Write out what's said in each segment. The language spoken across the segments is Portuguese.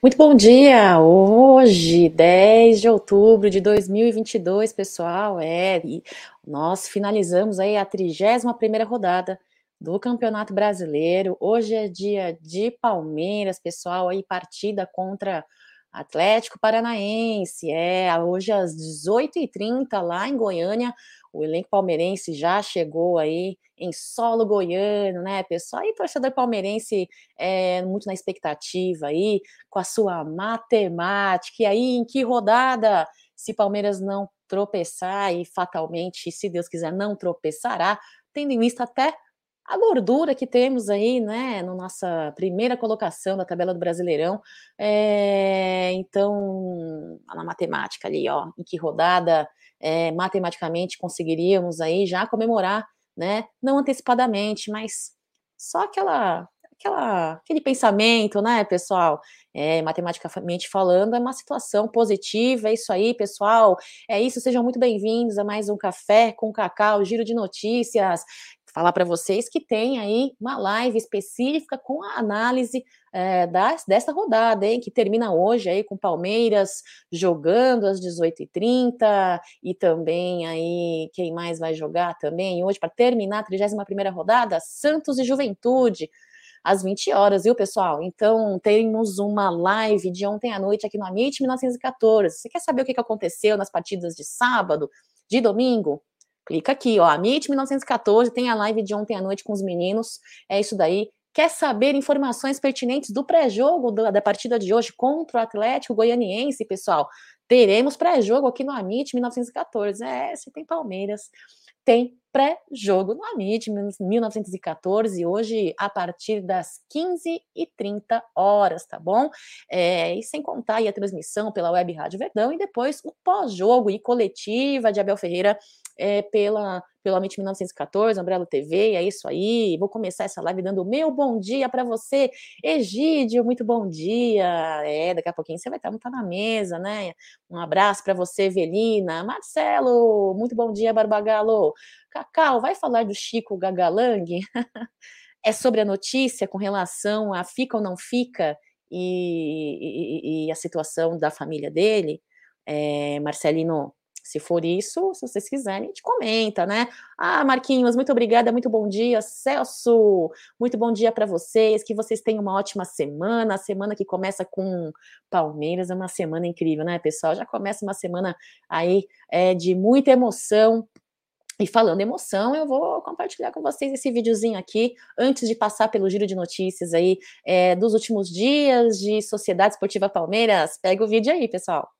Muito bom dia! Hoje, 10 de outubro de 2022, pessoal, é, nós finalizamos aí a 31ª rodada do Campeonato Brasileiro. Hoje é dia de Palmeiras, pessoal, aí partida contra Atlético Paranaense. É, hoje às 18h30 lá em Goiânia, o elenco palmeirense já chegou aí em solo goiano, né, pessoal? E torcedor palmeirense é muito na expectativa aí, com a sua matemática. E aí, em que rodada? Se Palmeiras não tropeçar, e fatalmente, se Deus quiser, não tropeçará, tendo em vista até a gordura que temos aí, né, na nossa primeira colocação da tabela do Brasileirão. É, então, na matemática ali, ó, em que rodada é, matematicamente conseguiríamos aí já comemorar, né, não antecipadamente, mas só aquela aquela, aquele pensamento, né, pessoal? É, matematicamente falando, é uma situação positiva, é isso aí, pessoal. É isso, sejam muito bem-vindos a mais um Café com Cacau, giro de notícias falar para vocês que tem aí uma live específica com a análise é, das, desta rodada, hein, que termina hoje aí com Palmeiras jogando às 18h30 e também aí quem mais vai jogar também hoje para terminar a 31ª rodada, Santos e Juventude às 20 horas, viu, pessoal? Então, temos uma live de ontem à noite aqui no Amit 1914. Você quer saber o que aconteceu nas partidas de sábado, de domingo? Clica aqui, ó, Amit 1914, tem a live de ontem à noite com os meninos. É isso daí. Quer saber informações pertinentes do pré-jogo da partida de hoje contra o Atlético Goianiense, pessoal? Teremos pré-jogo aqui no Amit 1914. É, se tem Palmeiras, tem pré-jogo no Amit 1914, hoje a partir das 15h30 horas, tá bom? É, e sem contar a transmissão pela Web Rádio Verdão e depois o pós-jogo e coletiva de Abel Ferreira é, pela, pelo Amit 1914, Umbrella TV, é isso aí. Vou começar essa live dando o meu bom dia para você, Egídio, muito bom dia. É, daqui a pouquinho você vai estar, tá na mesa, né? Um abraço para você, Evelina. Marcelo, muito bom dia, Barbagalo. Cacau, vai falar do Chico Gagalang? é sobre a notícia com relação a fica ou não fica e, e, e a situação da família dele? É, Marcelino, se for isso, se vocês quiserem, a gente comenta, né? Ah, Marquinhos, muito obrigada, muito bom dia. Celso, muito bom dia para vocês. Que vocês tenham uma ótima semana. A semana que começa com Palmeiras é uma semana incrível, né, pessoal? Já começa uma semana aí é, de muita emoção. E falando emoção, eu vou compartilhar com vocês esse videozinho aqui, antes de passar pelo giro de notícias aí é, dos últimos dias de Sociedade Esportiva Palmeiras. Pega o vídeo aí, pessoal.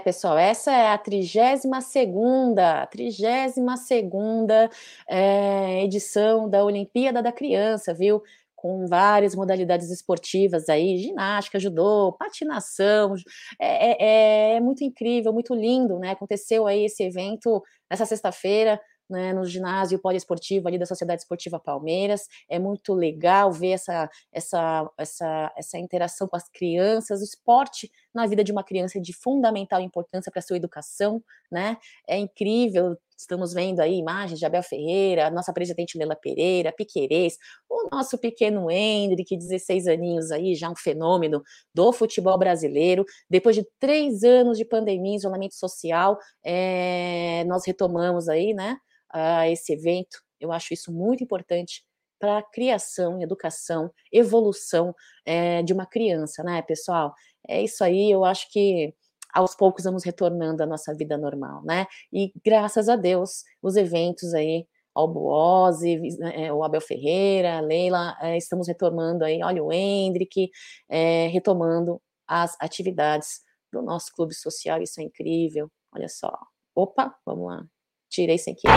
Pessoal, essa é a 32 segunda, 32 segunda é, edição da Olimpíada da Criança, viu? Com várias modalidades esportivas aí, ginástica, judô, patinação, é, é, é muito incrível, muito lindo, né? Aconteceu aí esse evento nessa sexta-feira, né, no ginásio poliesportivo ali da Sociedade Esportiva Palmeiras. É muito legal ver essa, essa, essa, essa interação com as crianças. O esporte na vida de uma criança de fundamental importância para a sua educação, né? É incrível. Estamos vendo aí imagens de Abel Ferreira, nossa presidente Lela Pereira, Piquerez, o nosso pequeno Hendrick, 16 aninhos aí, já um fenômeno do futebol brasileiro. Depois de três anos de pandemia, isolamento social, é, nós retomamos aí, né? a esse evento. Eu acho isso muito importante para a criação, educação, evolução é, de uma criança, né, pessoal? É isso aí, eu acho que aos poucos vamos retornando à nossa vida normal, né? E graças a Deus, os eventos aí, Albuose, é, o Abel Ferreira, a Leila, é, estamos retomando aí, olha o Hendrick, é, retomando as atividades do nosso clube social, isso é incrível, olha só. Opa, vamos lá. Tirei sem querer.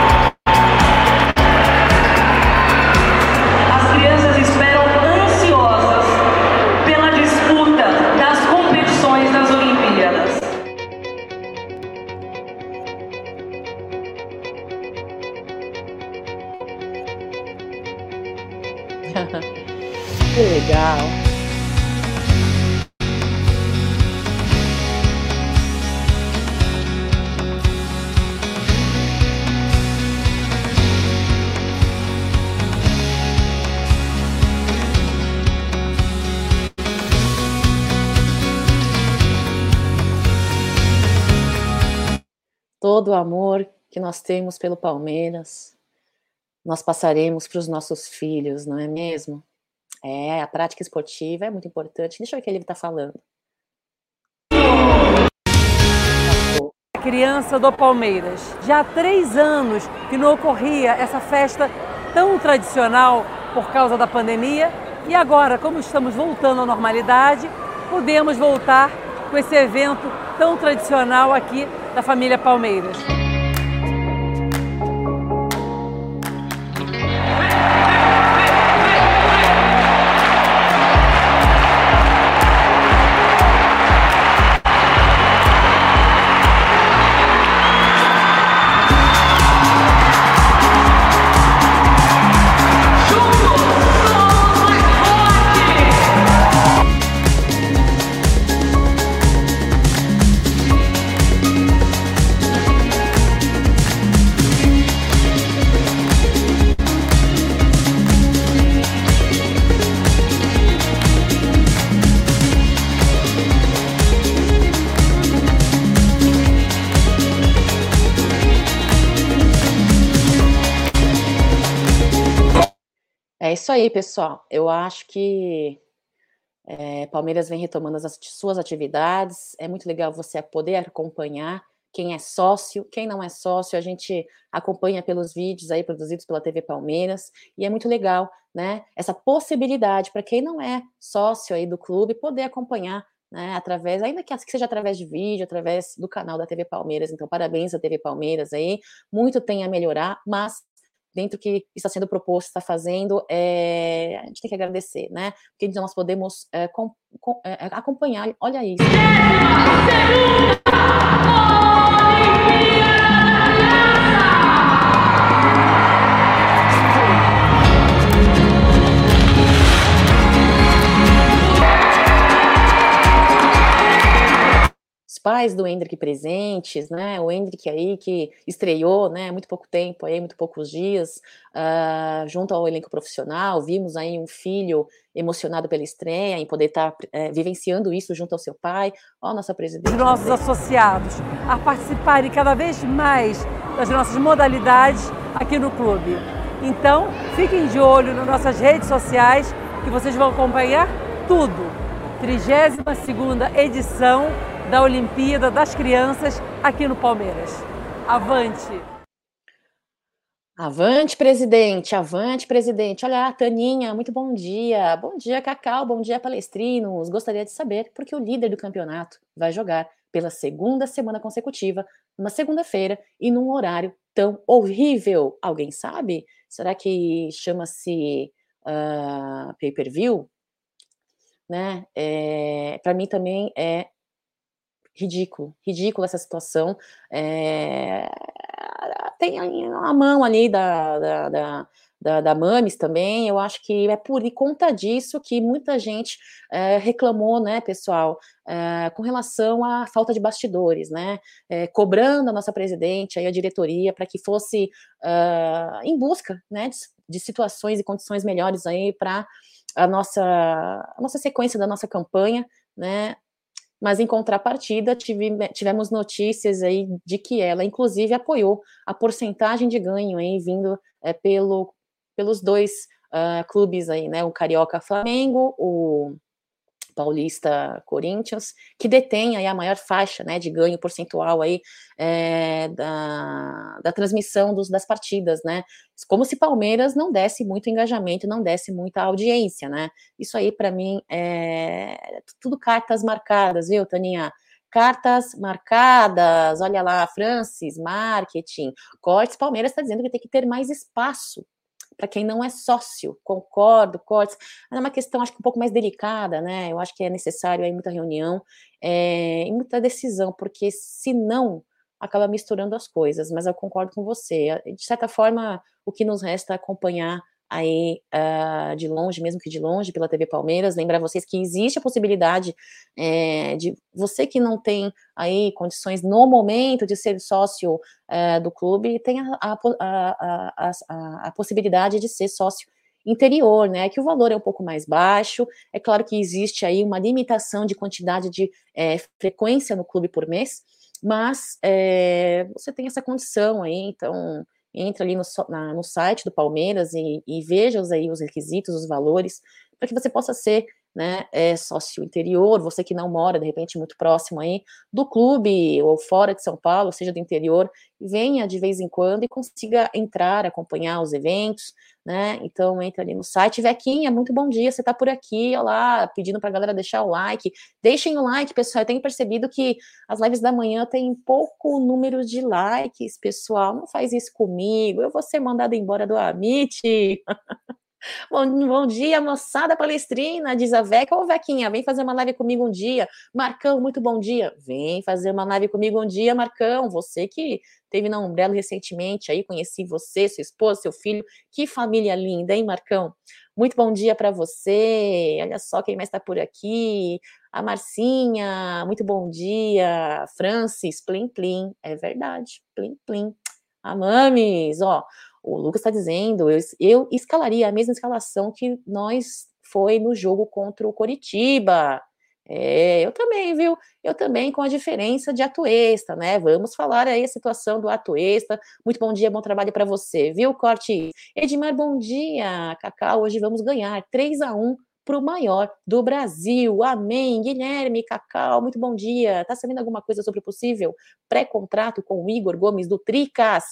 As crianças esperam ansiosas que legal. todo o amor que nós temos pelo Palmeiras, nós passaremos para os nossos filhos, não é mesmo? É, a prática esportiva é muito importante. Deixa eu ver o que ele está falando. Criança do Palmeiras. Já há três anos que não ocorria essa festa tão tradicional por causa da pandemia. E agora, como estamos voltando à normalidade, podemos voltar com esse evento tão tradicional aqui da família Palmeiras. Aí, pessoal. Eu acho que é, Palmeiras vem retomando as suas atividades. É muito legal você poder acompanhar quem é sócio, quem não é sócio, a gente acompanha pelos vídeos aí produzidos pela TV Palmeiras, e é muito legal, né? Essa possibilidade para quem não é sócio aí do clube poder acompanhar, né, através, ainda que seja através de vídeo, através do canal da TV Palmeiras. Então, parabéns à TV Palmeiras aí. Muito tem a melhorar, mas dentro que está sendo proposto, está fazendo, é, a gente tem que agradecer, né? Porque nós podemos é, com, com, é, acompanhar, olha isso. Pais do Hendrick presentes, né? O Hendrick aí que estreou, né? Muito pouco tempo aí, muito poucos dias, uh, junto ao elenco profissional. Vimos aí um filho emocionado pela estreia, em poder estar tá, é, vivenciando isso junto ao seu pai. Ó, nossa presidente. Os nossos associados a participarem cada vez mais das nossas modalidades aqui no clube. Então, fiquem de olho nas nossas redes sociais que vocês vão acompanhar tudo. 32 segunda edição da Olimpíada das Crianças aqui no Palmeiras. Avante! Avante, presidente, avante, presidente. Olha, Taninha, muito bom dia. Bom dia, Cacau, bom dia, palestrinos. Gostaria de saber por que o líder do campeonato vai jogar pela segunda semana consecutiva, numa segunda-feira e num horário tão horrível. Alguém sabe? Será que chama-se uh, pay-per-view? Né? É, Para mim também é ridículo, ridículo essa situação. É, tem a mão ali da, da, da da, da Mames também, eu acho que é por conta disso que muita gente é, reclamou, né, pessoal, é, com relação à falta de bastidores, né, é, cobrando a nossa presidente, aí a diretoria, para que fosse em busca, né, de, de, situações e condições melhores aí para a nossa, a nossa sequência da nossa campanha, né, mas em contrapartida tive, tivemos notícias aí de que ela, inclusive, apoiou a porcentagem de ganho aí vindo é, pelo, pelos dois uh, clubes aí, né, o Carioca Flamengo, o Paulista Corinthians, que detém aí a maior faixa né, de ganho percentual aí, é, da, da transmissão dos, das partidas, né? Como se Palmeiras não desse muito engajamento, não desse muita audiência, né? Isso aí, para mim, é tudo cartas marcadas, viu, Taninha? Cartas marcadas, olha lá, Francis, marketing, cortes, Palmeiras está dizendo que tem que ter mais espaço para quem não é sócio, concordo, cortes, é uma questão acho que um pouco mais delicada, né? Eu acho que é necessário aí muita reunião é, e muita decisão, porque senão acaba misturando as coisas, mas eu concordo com você. De certa forma, o que nos resta é acompanhar aí uh, de longe, mesmo que de longe, pela TV Palmeiras. Lembrar vocês que existe a possibilidade é, de você que não tem aí condições no momento de ser sócio é, do clube, tem a, a, a, a, possibilidade de ser sócio interior, né? Que o valor é um pouco mais baixo. É claro que existe aí uma limitação de quantidade de é, frequência no clube por mês, mas é, você tem essa condição aí, então entre ali no, na, no site do Palmeiras e, e veja os, aí os requisitos, os valores, para que você possa ser né, é, sócio interior, você que não mora, de repente, muito próximo aí do clube ou fora de São Paulo, seja do interior, venha de vez em quando e consiga entrar, acompanhar os eventos, né, então entra ali no site, Vequinha, muito bom dia, você tá por aqui, olá, pedindo pra galera deixar o like, deixem o like, pessoal, eu tenho percebido que as lives da manhã tem pouco número de likes, pessoal, não faz isso comigo, eu vou ser mandada embora do Amit, Bom, bom dia, moçada palestrina, diz a Veca. Ô, Vequinha, vem fazer uma live comigo um dia. Marcão, muito bom dia. Vem fazer uma live comigo um dia, Marcão. Você que teve na Umbrella recentemente aí, conheci você, sua esposa, seu filho. Que família linda, hein, Marcão? Muito bom dia para você. Olha só quem mais está por aqui. A Marcinha, muito bom dia. Francis, plim, plim. É verdade, plim, plim. A Mames, ó. O Lucas está dizendo, eu, eu escalaria a mesma escalação que nós foi no jogo contra o Coritiba. É, eu também, viu? Eu também com a diferença de Atuesta, né? Vamos falar aí a situação do Atuesta. Muito bom dia, bom trabalho para você, viu, Corte? Edmar, bom dia. Cacau, hoje vamos ganhar 3 a 1 para o maior do Brasil. Amém. Guilherme, Cacau, muito bom dia. Tá sabendo alguma coisa sobre o possível pré-contrato com o Igor Gomes do Tricas?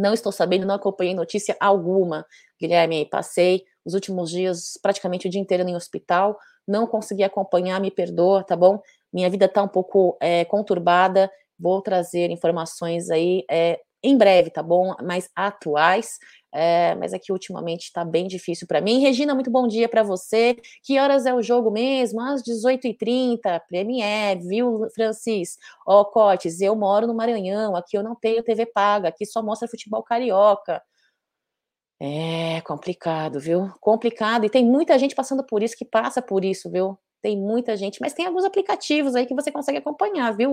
Não estou sabendo, não acompanhei notícia alguma. Guilherme, passei os últimos dias praticamente o dia inteiro em hospital, não consegui acompanhar, me perdoa, tá bom? Minha vida está um pouco é, conturbada, vou trazer informações aí é, em breve, tá bom? Mais atuais. É, mas aqui ultimamente está bem difícil para mim. Regina, muito bom dia para você. Que horas é o jogo mesmo? Às 18h30, Premier, viu, Francis? Ó, oh, Cotes, eu moro no Maranhão, aqui eu não tenho TV paga, aqui só mostra futebol carioca. É complicado, viu? Complicado. E tem muita gente passando por isso, que passa por isso, viu? Tem muita gente, mas tem alguns aplicativos aí que você consegue acompanhar, viu,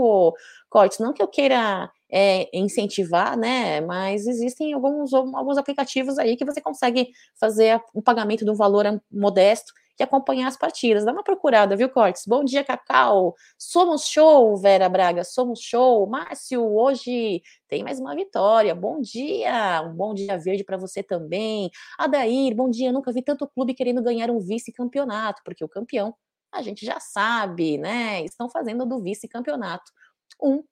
Cortes? Não que eu queira é, incentivar, né? Mas existem alguns, alguns aplicativos aí que você consegue fazer o pagamento de um valor modesto e acompanhar as partidas. Dá uma procurada, viu, Cortes? Bom dia, Cacau. Somos show, Vera Braga. Somos show. Márcio, hoje tem mais uma vitória. Bom dia. Um bom dia verde para você também. Adair, bom dia. Nunca vi tanto clube querendo ganhar um vice-campeonato, porque o campeão a gente já sabe, né? Estão fazendo do vice-campeonato. Um.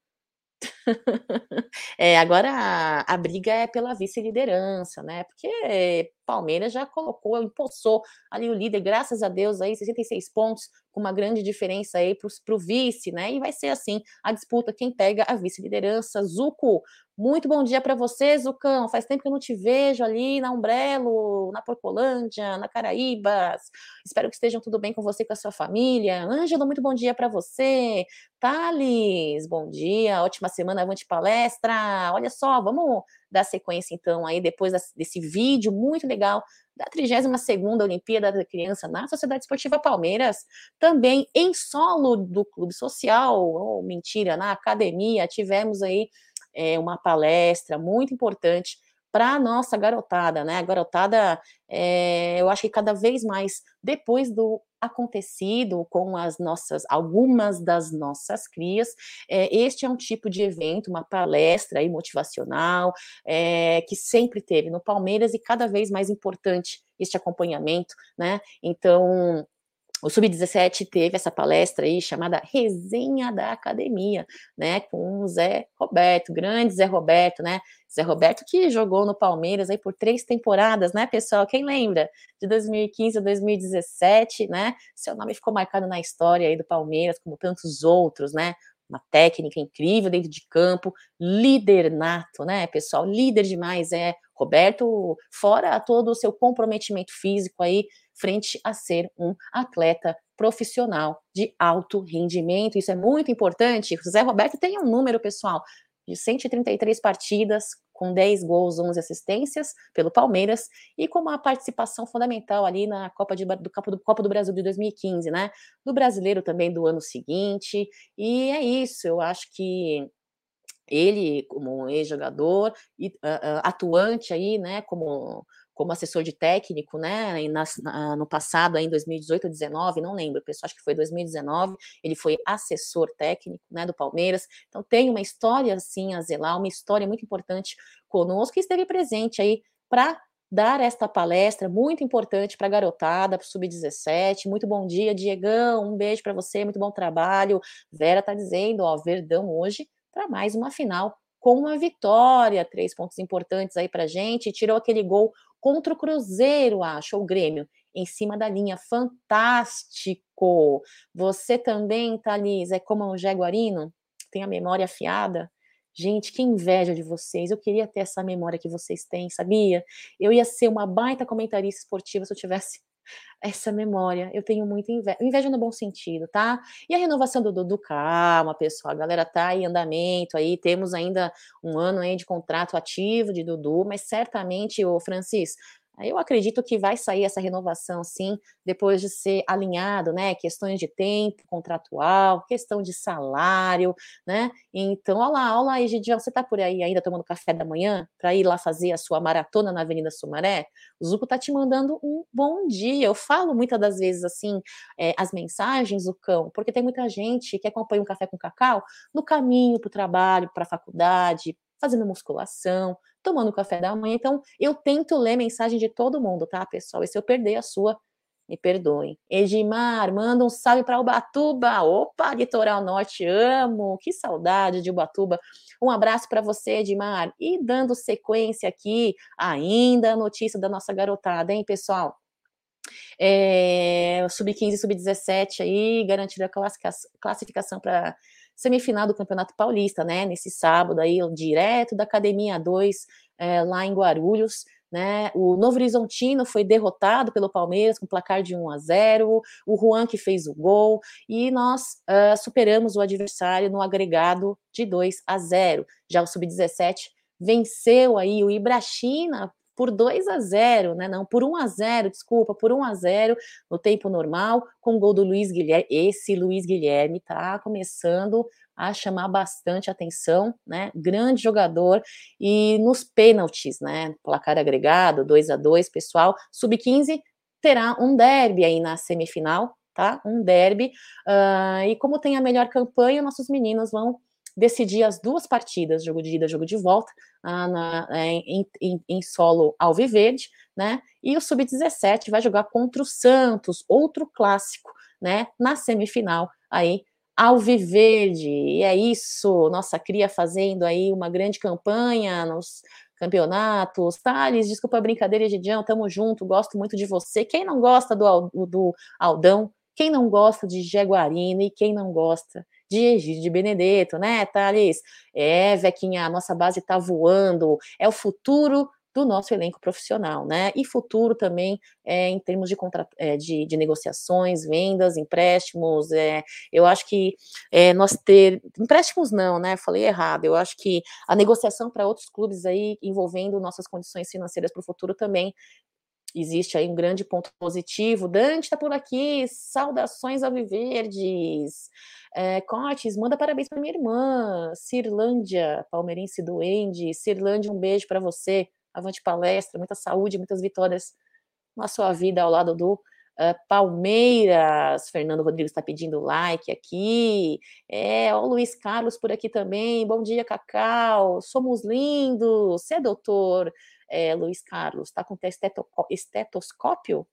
é, agora a, a, briga é pela vice-liderança, né? Porque Palmeiras já colocou, impulsou ali o líder, graças a Deus, aí 66 pontos, com uma grande diferença aí para o vice, né? E vai ser assim a disputa, quem pega a vice-liderança. Zuco, muito bom dia para você, Zucão. Faz tempo que eu não te vejo ali na Umbrello, na Porcolândia, na Caraíbas. Espero que estejam tudo bem com você e com a sua família. Ângelo, muito bom dia para você. Thales, bom dia. Ótima semana, avante palestra. Olha só, vamos dar sequência então aí depois desse vídeo muito legal da 32ª Olimpíada da Criança na Sociedade Esportiva Palmeiras, também em solo do Clube Social, ou oh, mentira, na academia, tivemos aí é, uma palestra muito importante para a nossa garotada, né? A garotada, é, eu acho que cada vez mais, depois do acontecido com as nossas, algumas das nossas crias, é, este é um tipo de evento, uma palestra aí motivacional, é, que sempre teve no Palmeiras e cada vez mais importante este acompanhamento, né? Então, o Sub-17 teve essa palestra aí chamada Resenha da Academia, né, com o Zé Roberto, grande Zé Roberto, né, Zé Roberto que jogou no Palmeiras aí por três temporadas, né, pessoal, quem lembra? De 2015 a 2017, né, seu nome ficou marcado na história aí do Palmeiras, como tantos outros, né, uma técnica incrível dentro de campo, líder nato, né, pessoal, líder demais, é Roberto, fora todo o seu comprometimento físico aí, frente a ser um atleta profissional de alto rendimento. Isso é muito importante. O Zé Roberto tem um número, pessoal, de 133 partidas com 10 gols, 11 assistências pelo Palmeiras, e com uma participação fundamental ali na Copa, de, do, Copa, do, Copa do Brasil de 2015, né? Do brasileiro também do ano seguinte. E é isso, eu acho que ele, como ex-jogador, uh, uh, atuante aí, né, como como assessor de técnico, né, na, no passado, aí, em 2018 ou 2019, não lembro, pessoal, acho que foi 2019, ele foi assessor técnico, né, do Palmeiras, então tem uma história, assim, a zelar, uma história muito importante conosco, e esteve presente aí para dar esta palestra muito importante para a garotada, para o Sub-17. Muito bom dia, Diegão. Um beijo para você, muito bom trabalho. Vera está dizendo, ó, Verdão hoje para mais uma final com uma vitória, três pontos importantes aí para gente. Tirou aquele gol contra o Cruzeiro, acho, o Grêmio, em cima da linha. Fantástico! Você também, Thalys, é como um jaguarino? Tem a memória afiada? Gente, que inveja de vocês. Eu queria ter essa memória que vocês têm, sabia? Eu ia ser uma baita comentarista esportiva se eu tivesse essa memória. Eu tenho muita inveja, inveja no bom sentido, tá? E a renovação do Dudu, calma, pessoal, a galera tá em andamento aí, temos ainda um ano aí de contrato ativo de Dudu, mas certamente, o Francis, eu acredito que vai sair essa renovação, sim, depois de ser alinhado, né? Questões de tempo contratual, questão de salário, né? Então, olha lá, olha lá, Egidião, você tá por aí ainda tomando café da manhã para ir lá fazer a sua maratona na Avenida Sumaré? O Zuco tá te mandando um bom dia. Eu falo muitas das vezes assim, é, as mensagens, Zucão, porque tem muita gente que acompanha um café com cacau no caminho para o trabalho, para a faculdade, fazendo musculação, tomando café da manhã. Então, eu tento ler mensagem de todo mundo, tá, pessoal? E se eu perder a sua, me perdoem. Edmar, manda um salve para Ubatuba. Opa, Litoral Norte, amo. Que saudade de Ubatuba. Um abraço para você, Edmar. E dando sequência aqui, ainda a notícia da nossa garotada, hein, pessoal? É, Sub-15 e Sub-17 aí garantiram a classificação para semifinal do Campeonato Paulista, né? Nesse sábado aí, direto da Academia 2, é, lá em Guarulhos. Né? O Novo Horizontino foi derrotado pelo Palmeiras com placar de 1 a 0, o Juan que fez o gol, e nós uh, superamos o adversário no agregado de 2 a 0. Já o Sub-17 venceu aí o Ibrachina por 2 a 0, né? Não, por 1 a 0, desculpa, por 1 a 0 no tempo normal, com o gol do Luiz Guilherme. Esse Luiz Guilherme tá começando a chamar bastante atenção, né? Grande jogador e nos pênaltis, né? Placar agregado, 2 a 2, pessoal. Sub-15 terá um derby aí na semifinal, tá? Um derby. Uh, e como tem a melhor campanha, nossos meninos vão decidir as duas partidas, jogo de ida, jogo de volta, ah, na, é, em, em, em, solo alviverde, né? E o sub-17 vai jogar contra o Santos, outro clássico, né? Na semifinal aí alviverde. E é isso, nossa cria fazendo aí uma grande campanha nos campeonatos. Thales, desculpa a brincadeira, Gidião, tamo junto, gosto muito de você. Quem não gosta do, do Aldão? Quem não gosta de Jaguarino e quem não gosta de Egídio de Benedetto, né, Thales? É, Vequinha, a nossa base tá voando, é o futuro do nosso elenco profissional, né? E futuro também é, em termos de, contra, é, de, de, negociações, vendas, empréstimos. É, eu acho que é, nós ter empréstimos não, né? Falei errado. Eu acho que a negociação para outros clubes aí envolvendo nossas condições financeiras para o futuro também existe aí um grande ponto positivo. Dante está por aqui, saudações ao Viverdes. É, Cortes, manda parabéns para minha irmã, Cirlândia, palmeirense doende. Cirlândia, um beijo para você. Avante palestra, muita saúde, muitas vitórias na sua vida ao lado do uh, Palmeiras. Fernando Rodrigues está pedindo like aqui. É, o Luiz Carlos por aqui também. Bom dia, Cacau. Somos lindos. Você é doutor é, Luiz Carlos? Está com estetoscópio?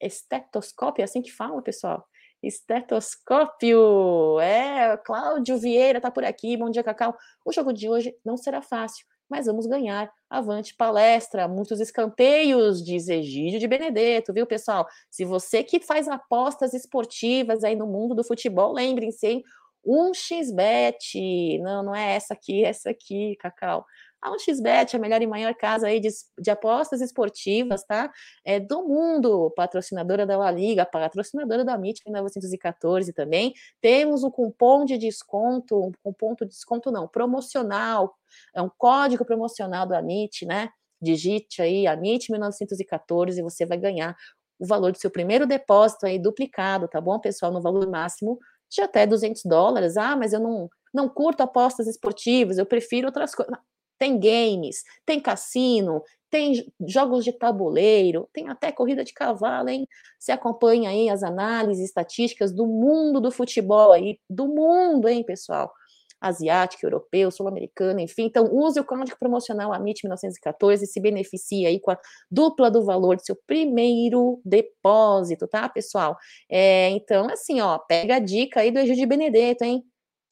Estetoscópio, é assim que fala, pessoal? Estetoscópio. É, Cláudio Vieira tá por aqui. Bom dia, Cacau. O jogo de hoje não será fácil, mas vamos ganhar. Avante palestra, muitos escanteios, diz Egídio de Benedetto, viu, pessoal? Se você que faz apostas esportivas aí no mundo do futebol, lembrem-se, hein? Um xbet, não, não é essa aqui, é essa aqui, Cacau. A 1xBet, a melhor e maior casa aí de, de apostas esportivas, tá? É do mundo, patrocinadora da La Liga, patrocinadora da MIT 1914 também. Temos o cupom de desconto, um cupom de desconto não, promocional, é um código promocional do Amit, né? Digite aí Amit 1914 e você vai ganhar o valor do seu primeiro depósito aí duplicado, tá bom, pessoal? No valor máximo de até 200 dólares. Ah, mas eu não, não curto apostas esportivas, eu prefiro outras coisas. Tem games, tem cassino, tem jogos de tabuleiro, tem até corrida de cavalo, hein? Você acompanha aí as análises estatísticas do mundo do futebol aí, do mundo, hein, pessoal? asiático, europeu, sul-americano, enfim. Então, use o código promocional AMIT 1914 e se beneficie aí com a dupla do valor do seu primeiro depósito, tá, pessoal? É, então, assim, ó, pega a dica aí do Egídio Benedetto, hein?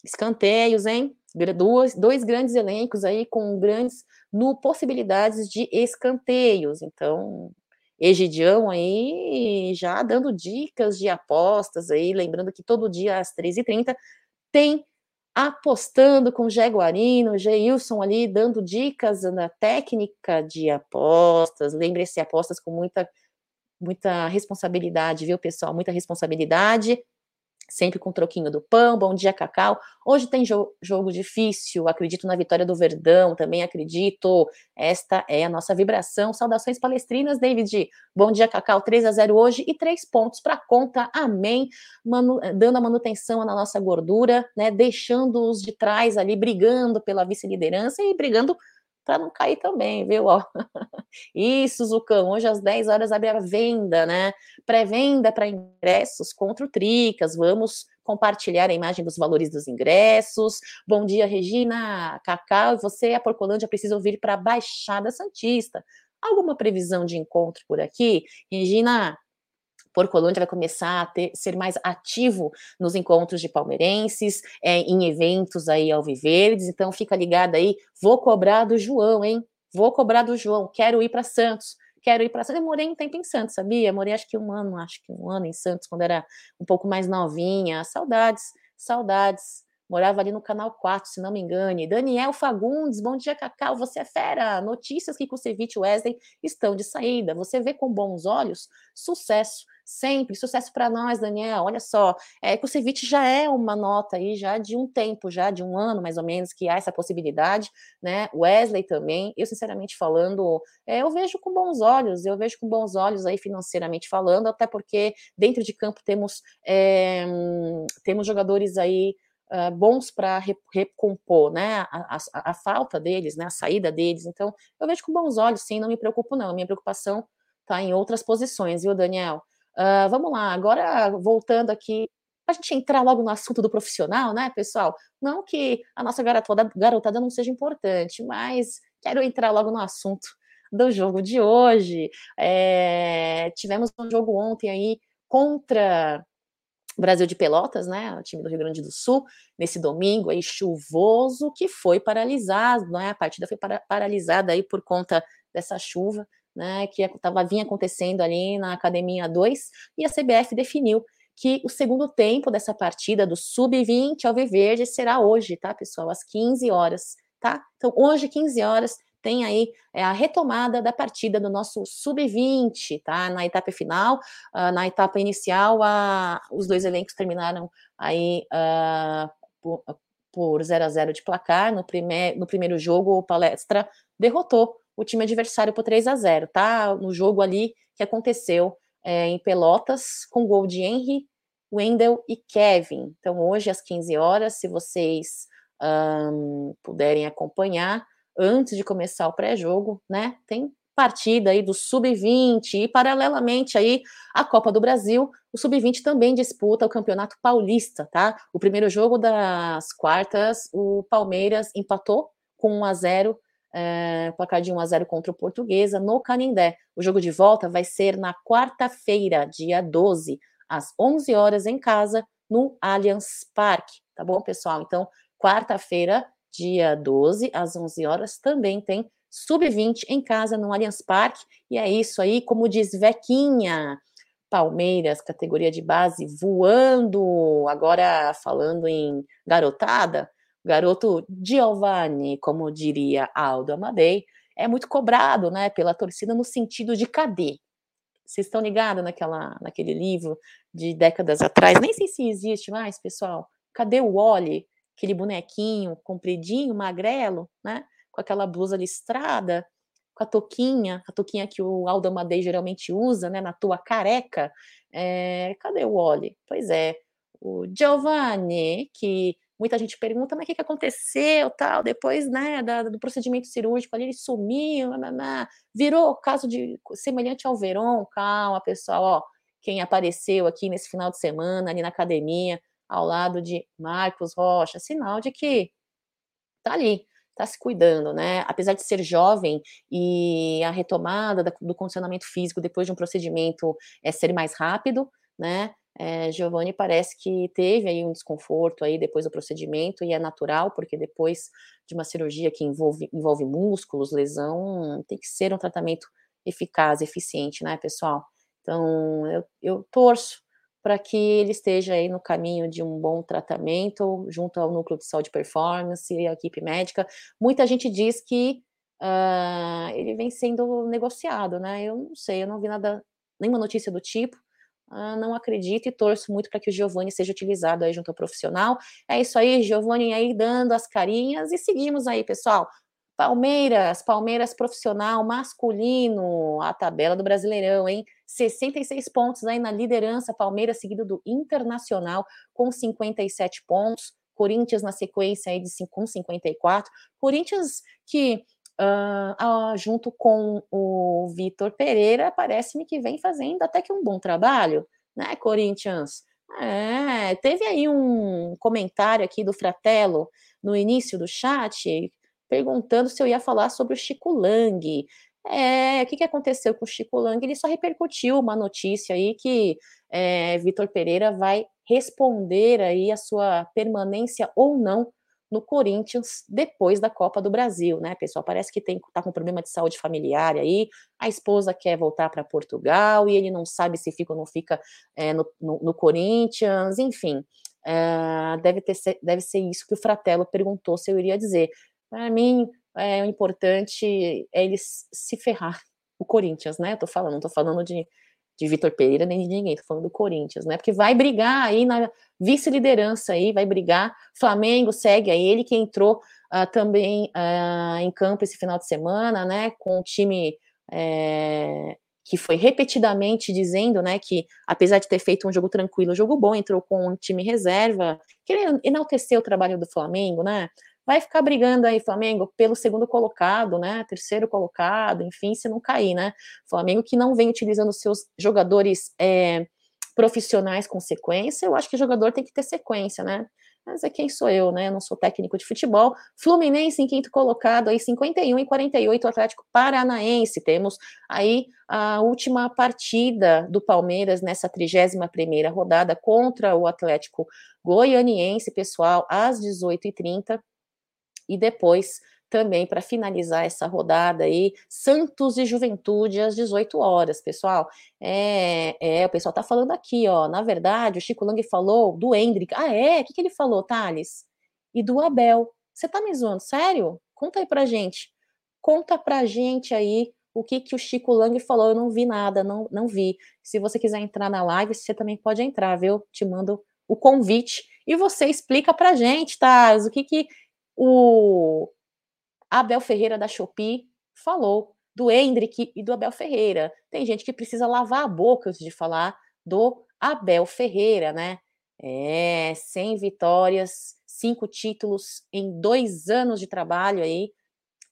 Escanteios, hein? Duas, dois grandes elencos aí com grandes no possibilidades de escanteios. Então, Egidião aí já dando dicas de apostas aí, lembrando que todo dia às 13h30 tem apostando com Jaguarino, Geilson ali dando dicas na técnica de apostas. Lembre-se, apostas com muita muita responsabilidade, viu, pessoal? Muita responsabilidade sempre com troquinho do pão, bom dia, Cacau. Hoje tem jo jogo difícil, acredito na vitória do Verdão, também acredito. Esta é a nossa vibração. Saudações palestrinas, David. Bom dia, Cacau. 3 a 0 hoje e três pontos para conta. Amém. Manu dando a manutenção na nossa gordura, né? Deixando os de trás ali brigando pela vice-liderança e brigando para não cair também, viu? Ó. Isso, Zucão, hoje às 10 horas abre a venda, né? Pré-venda para ingressos contra o Tricas. Vamos compartilhar a imagem dos valores dos ingressos. Bom dia, Regina, Cacau, e você, a Porcolândia, precisa ouvir para a Baixada Santista. Alguma previsão de encontro por aqui? Regina, Porcolândia vai começar a ter, ser mais ativo nos encontros de palmeirenses, é, em eventos aí ao Viverdes, então fica ligado aí, vou cobrar do João, hein? Vou cobrar do João, quero ir para Santos, quero ir para Santos. Eu morei um tempo em Santos, sabia? Morei acho que um ano, acho que um ano em Santos, quando era um pouco mais novinha. Saudades, saudades. Morava ali no canal 4, se não me engane. Daniel Fagundes, bom dia, Cacau. Você é fera. Notícias que Kusevich e Wesley estão de saída. Você vê com bons olhos sucesso sempre. Sucesso para nós, Daniel. Olha só, é, Kusevich já é uma nota aí, já de um tempo, já de um ano mais ou menos, que há essa possibilidade, né? Wesley também. Eu, sinceramente falando, é, eu vejo com bons olhos, eu vejo com bons olhos aí financeiramente falando, até porque dentro de campo temos, é, temos jogadores aí. Uh, bons para recompor né, a, a, a, falta deles, né, a saída deles. Então, eu vejo com bons olhos, sim, não me preocupo, não. A minha preocupação está em outras posições, viu, Daniel? Uh, vamos lá, agora voltando aqui, a gente entrar logo no assunto do profissional, né, pessoal? Não que a nossa garotada, garotada não seja importante, mas quero entrar logo no assunto do jogo de hoje. É, tivemos um jogo ontem aí contra o Brasil de Pelotas, né, o time do Rio Grande do Sul, nesse domingo aí chuvoso, que foi paralisado, né, a partida foi para, paralisada aí por conta dessa chuva, né, que tava, vinha acontecendo ali na Academia 2, e a CBF definiu que o segundo tempo dessa partida do Sub-20 ao Viverde será hoje, tá, pessoal? Às 15 horas, tá? Então, hoje, 15 horas, tem aí é, a retomada da partida do nosso Sub-20, tá? Na etapa final, uh, na etapa inicial, uh, os dois elencos terminaram aí uh, por, por 0 a 0 de placar. No, prime no primeiro jogo, o Palestra derrotou o time adversário por 3 a 0 tá? No jogo ali que aconteceu é, em Pelotas, com gol de Henry, Wendel e Kevin. Então, hoje, às 15 horas, se vocês um, puderem acompanhar, antes de começar o pré-jogo, né? Tem partida aí do Sub-20 e, paralelamente aí, a Copa do Brasil, o Sub-20 também disputa o Campeonato Paulista, tá? O primeiro jogo das quartas, o Palmeiras empatou com 1 a 0 é, placar de 1 a 0 contra o Portuguesa no Canindé. O jogo de volta vai ser na quarta-feira, dia 12, às 11 horas em casa, no Allianz Parque, tá bom, pessoal? Então, quarta-feira, dia 12, às 11 horas, também tem sub-20 em casa no Allianz Parque. E é isso aí, como diz Vequinha, Palmeiras, categoria de base, voando. Agora, falando em garotada, garoto Giovanni, como diria Aldo Amadei, é muito cobrado, né, pela torcida no sentido de cadê? Vocês estão ligados naquela, naquele livro de décadas atrás? Nem sei se existe mais, pessoal. Cadê o Wally? Aquele bonequinho compridinho, magrelo, né? Com aquela blusa listrada, com a toquinha, a toquinha que o Aldo Amadei geralmente usa, né? Na tua careca. É, cadê o Wally? Pois é, o Giovanni, que muita gente pergunta, mas o que, que aconteceu, tal, depois, né, da, do procedimento cirúrgico ali, ele sumiu, virou caso de, semelhante ao Veron, calma, pessoal, ó, quem apareceu aqui nesse final de semana, ali na academia, ao lado de Marcos Rocha, sinal de que tá ali, tá se cuidando, né, apesar de ser jovem e a retomada do condicionamento físico depois de um procedimento é ser mais rápido, né, é, Giovanni parece que teve aí um desconforto aí depois do procedimento e é natural, porque depois de uma cirurgia que envolve, envolve músculos, lesão, tem que ser um tratamento eficaz, eficiente, né, pessoal? Então, eu, eu torço para que ele esteja aí no caminho de um bom tratamento, junto ao Núcleo de Saúde Performance e a equipe médica. Muita gente diz que uh, ele vem sendo negociado, né? Eu não sei, eu não vi nada, nenhuma notícia do tipo, ah, não acredito e torço muito para que o Giovanni seja utilizado aí junto ao profissional. É isso aí, Giovanni aí dando as carinhas e seguimos aí, pessoal. Palmeiras, Palmeiras profissional masculino, a tabela do Brasileirão, hein? 66 pontos aí na liderança, Palmeiras seguido do Internacional com 57 pontos. Corinthians na sequência aí de com 54. Corinthians que uh, junto com o Vitor Pereira, parece-me que vem fazendo até que um bom trabalho, né, Corinthians? É, teve aí um comentário aqui do Fratello no início do chat, perguntando se eu ia falar sobre o Chico Lang. É, o que, que aconteceu com o Chico Lang? Ele só repercutiu uma notícia aí que é, Vitor Pereira vai responder aí a sua permanência ou não no Corinthians depois da Copa do Brasil, né, pessoal? Parece que tem tá com problema de saúde familiar aí, a esposa quer voltar para Portugal e ele não sabe se fica ou não fica é, no, no, no, Corinthians, enfim. É, deve, ter, deve ser isso que o Fratello perguntou se eu iria dizer. Para mim, é, o importante é ele se ferrar, o Corinthians, né? Eu tô falando, não tô falando de de Vitor Pereira nem de ninguém, tô falando do Corinthians, né? Porque vai brigar aí na vice-liderança aí, vai brigar. Flamengo segue aí, ele que entrou uh, também uh, em campo esse final de semana, né? Com o time é, que foi repetidamente dizendo, né, que apesar de ter feito um jogo tranquilo, um jogo bom, entrou com um time reserva, querendo enaltecer o trabalho do Flamengo, né? Vai ficar brigando aí, Flamengo, pelo segundo colocado, né? Terceiro colocado, enfim, se não cair, né? Flamengo que não vem utilizando seus jogadores é, profissionais com sequência, eu acho que jogador tem que ter sequência, né? Mas é quem sou eu, né? Eu não sou técnico de futebol. Fluminense em quinto colocado, aí 51 e 48, Atlético Paranaense. Temos aí a última partida do Palmeiras nessa 31 primeira rodada contra o Atlético Goianiense, pessoal, às 18h30 e depois também para finalizar essa rodada aí, Santos e Juventude às 18 horas, pessoal. É, é o pessoal tá falando aqui, ó. Na verdade, o Chico Lang falou do Hendrick. Ah, é? O que, que ele falou, Thales? E do Abel. Você tá me zoando? Sério? Conta aí pra gente. Conta pra gente aí o que, que o Chico Lang falou. Eu não vi nada, não, não vi. Se você quiser entrar na live, você também pode entrar, viu? Te mando o convite e você explica pra gente, Thales, o que que o Abel Ferreira da Shopee falou do Hendrick e do Abel Ferreira. Tem gente que precisa lavar a boca antes de falar do Abel Ferreira, né? É, 100 vitórias, cinco títulos em dois anos de trabalho aí.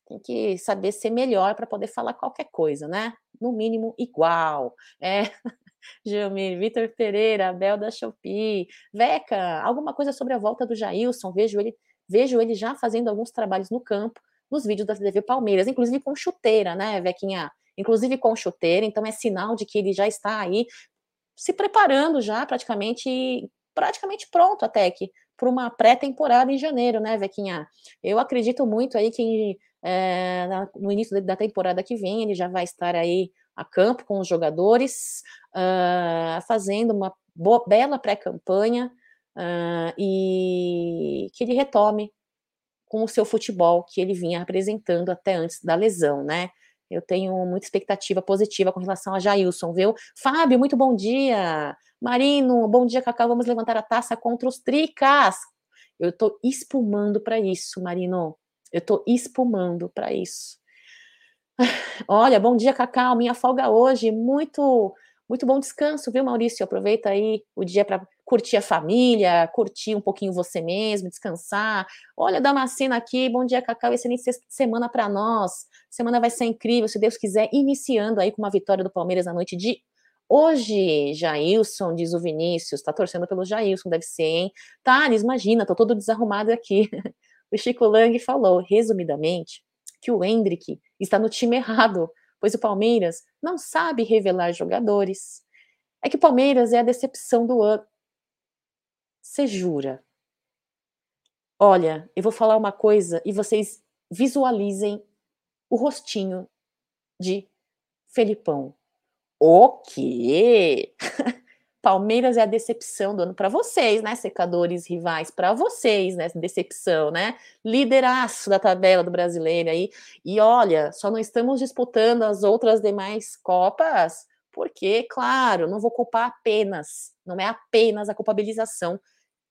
Tem que saber ser melhor para poder falar qualquer coisa, né? No mínimo igual. É. Gilmir, Vitor Pereira, Abel da Shopee, Veca, alguma coisa sobre a volta do Jailson, vejo ele vejo ele já fazendo alguns trabalhos no campo, nos vídeos da TV Palmeiras, inclusive com chuteira, né, Vequinha? Inclusive com chuteira, então é sinal de que ele já está aí se preparando já praticamente, praticamente pronto até que para uma pré-temporada em janeiro, né, Vequinha? Eu acredito muito aí que é, no início da temporada que vem ele já vai estar aí a campo com os jogadores, uh, fazendo uma boa, bela pré-campanha, uh, e que ele retome com o seu futebol que ele vinha apresentando até antes da lesão, né? Eu tenho muita expectativa positiva com relação a Jailson, viu? Fábio, muito bom dia. Marino, bom dia, Cacau. Vamos levantar a taça contra os Tricas. Eu estou espumando para isso, Marino. Eu estou espumando para isso. Olha, bom dia, Cacau. Minha folga hoje. Muito, muito bom descanso, viu, Maurício? Aproveita aí o dia para curtir a família, curtir um pouquinho você mesmo, descansar. Olha, Damascena aqui, bom dia, Cacau, excelente semana para nós. Semana vai ser incrível, se Deus quiser, iniciando aí com uma vitória do Palmeiras na noite de hoje. Jailson, diz o Vinícius, tá torcendo pelo Jailson, deve ser, hein? Thales, imagina, tô todo desarrumado aqui. o Chico Lang falou, resumidamente, que o Hendrick está no time errado, pois o Palmeiras não sabe revelar jogadores. É que o Palmeiras é a decepção do ano. Você jura? Olha, eu vou falar uma coisa e vocês visualizem o rostinho de Felipão. O quê? Palmeiras é a decepção do ano para vocês, né? Secadores rivais, para vocês, né? Decepção, né? Lideraço da tabela do brasileiro aí. E olha, só não estamos disputando as outras demais Copas, porque, claro, não vou culpar apenas, não é apenas a culpabilização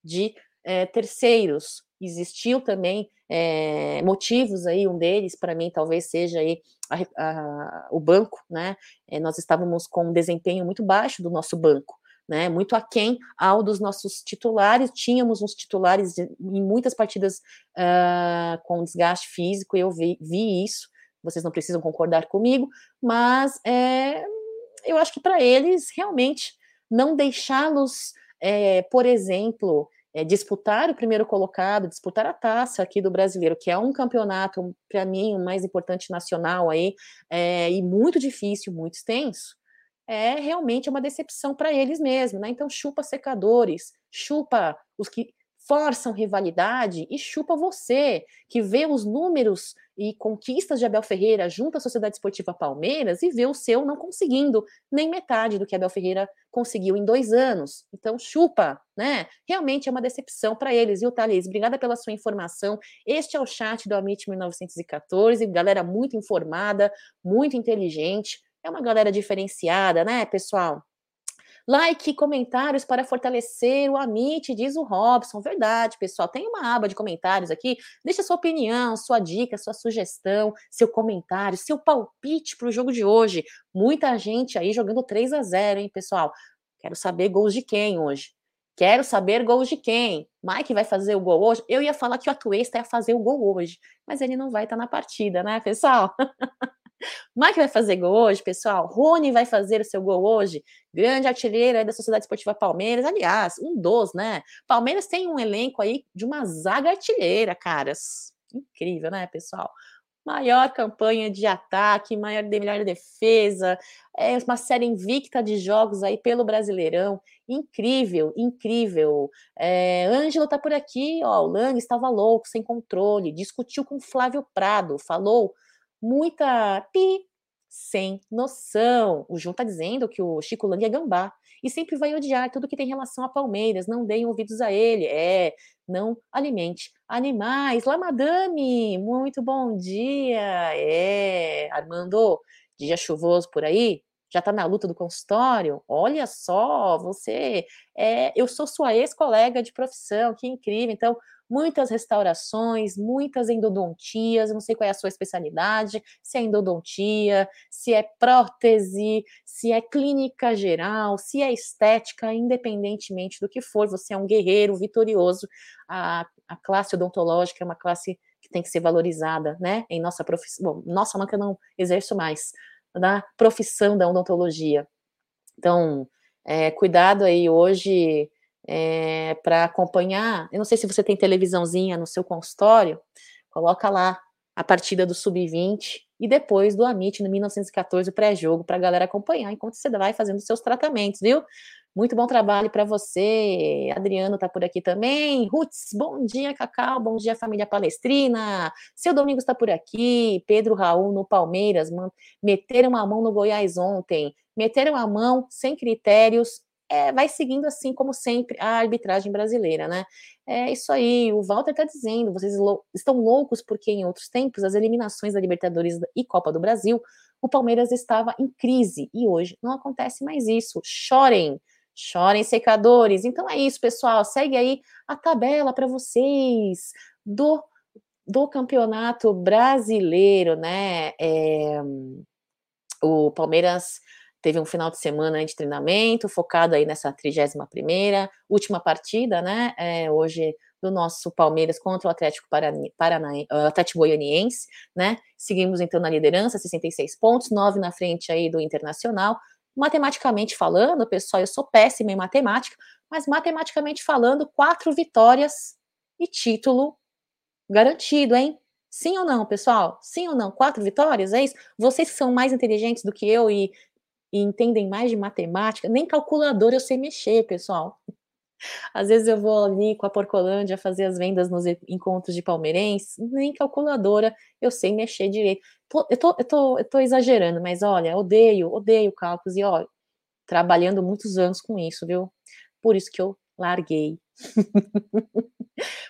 de é, terceiros. Existiu também é, motivos aí, um deles, para mim, talvez seja aí a, a, o banco, né? É, nós estávamos com um desempenho muito baixo do nosso banco. Né, muito aquém ao dos nossos titulares. Tínhamos uns titulares de, em muitas partidas uh, com desgaste físico, eu vi, vi, isso. Vocês não precisam concordar comigo, mas é, eu acho que para eles realmente não deixá-los, é, por exemplo, é, disputar o primeiro colocado, disputar a taça aqui do brasileiro, que é um campeonato, para mim, o mais importante nacional aí, é, e muito difícil, muito extenso, é realmente uma decepção para eles mesmos, né? Então, chupa secadores, chupa os que forçam rivalidade e chupa você, que vê os números e conquistas de Abel Ferreira junto à Sociedade Esportiva Palmeiras e vê o seu não conseguindo nem metade do que Abel Ferreira conseguiu em dois anos. Então, chupa, né? Realmente é uma decepção para eles. E o Thales, obrigada pela sua informação. Este é o chat do Amit 1914, galera muito informada, muito inteligente. É uma galera diferenciada, né, pessoal? Like, comentários para fortalecer o Amit, diz o Robson. Verdade, pessoal. Tem uma aba de comentários aqui. Deixa sua opinião, sua dica, sua sugestão, seu comentário, seu palpite para o jogo de hoje. Muita gente aí jogando 3 a 0 hein, pessoal? Quero saber gols de quem hoje. Quero saber gols de quem. Mike vai fazer o gol hoje? Eu ia falar que o Atuesta ia fazer o gol hoje, mas ele não vai estar na partida, né, pessoal? Mike vai fazer gol hoje, pessoal. Rony vai fazer o seu gol hoje. Grande artilheiro aí da Sociedade Esportiva Palmeiras. Aliás, um dos, né? Palmeiras tem um elenco aí de uma zaga artilheira, caras. Incrível, né, pessoal? Maior campanha de ataque, maior, melhor defesa, é uma série invicta de jogos aí pelo Brasileirão. Incrível, incrível. É, Ângelo tá por aqui, ó. O Lang estava louco, sem controle, discutiu com Flávio Prado, falou muita pi, sem noção. O João tá dizendo que o Chico Lang é gambá e sempre vai odiar tudo que tem relação a Palmeiras. Não deem ouvidos a ele. É, não alimente animais. Lá, madame, muito bom dia. É, Armando, dia chuvoso por aí? Já tá na luta do consultório? Olha só, você é, eu sou sua ex-colega de profissão, que incrível. Então, muitas restaurações, muitas endodontias, não sei qual é a sua especialidade, se é endodontia, se é prótese, se é clínica geral, se é estética, independentemente do que for, você é um guerreiro vitorioso. A, a classe odontológica é uma classe que tem que ser valorizada, né? Em nossa profissão, bom, nossa, não que eu não exerço mais, na profissão da odontologia. Então, é, cuidado aí hoje é, para acompanhar. Eu não sei se você tem televisãozinha no seu consultório, coloca lá a partida do Sub-20 e depois do Amit no 1914, o pré-jogo, para a galera acompanhar enquanto você vai fazendo seus tratamentos, viu? Muito bom trabalho para você. Adriano está por aqui também. Ruts, bom dia, Cacau. Bom dia, família palestrina. Seu Domingos está por aqui. Pedro Raul no Palmeiras. Meteram a mão no Goiás ontem. Meteram a mão sem critérios é, vai seguindo assim, como sempre, a arbitragem brasileira, né? É isso aí, o Walter tá dizendo, vocês lou estão loucos porque em outros tempos, as eliminações da Libertadores e Copa do Brasil, o Palmeiras estava em crise, e hoje não acontece mais isso. Chorem, chorem secadores. Então é isso, pessoal, segue aí a tabela para vocês do do campeonato brasileiro, né? É, o Palmeiras teve um final de semana de treinamento focado aí nessa 31 primeira última partida, né? É, hoje do nosso Palmeiras contra o Atlético Paranaense, Atlético Goianiense, né? Seguimos então na liderança, 66 pontos, 9 na frente aí do Internacional. Matematicamente falando, pessoal, eu sou péssima em matemática, mas matematicamente falando, quatro vitórias e título garantido, hein? Sim ou não, pessoal? Sim ou não? Quatro vitórias, é isso? Vocês que são mais inteligentes do que eu e, e entendem mais de matemática, nem calculador eu sei mexer, pessoal. Às vezes eu vou ali com a Porcolândia fazer as vendas nos encontros de palmeirenses, nem calculadora eu sei mexer direito. eu, tô, eu, tô, eu tô exagerando, mas olha, odeio, odeio cálculos e ó, trabalhando muitos anos com isso, viu? Por isso que eu larguei.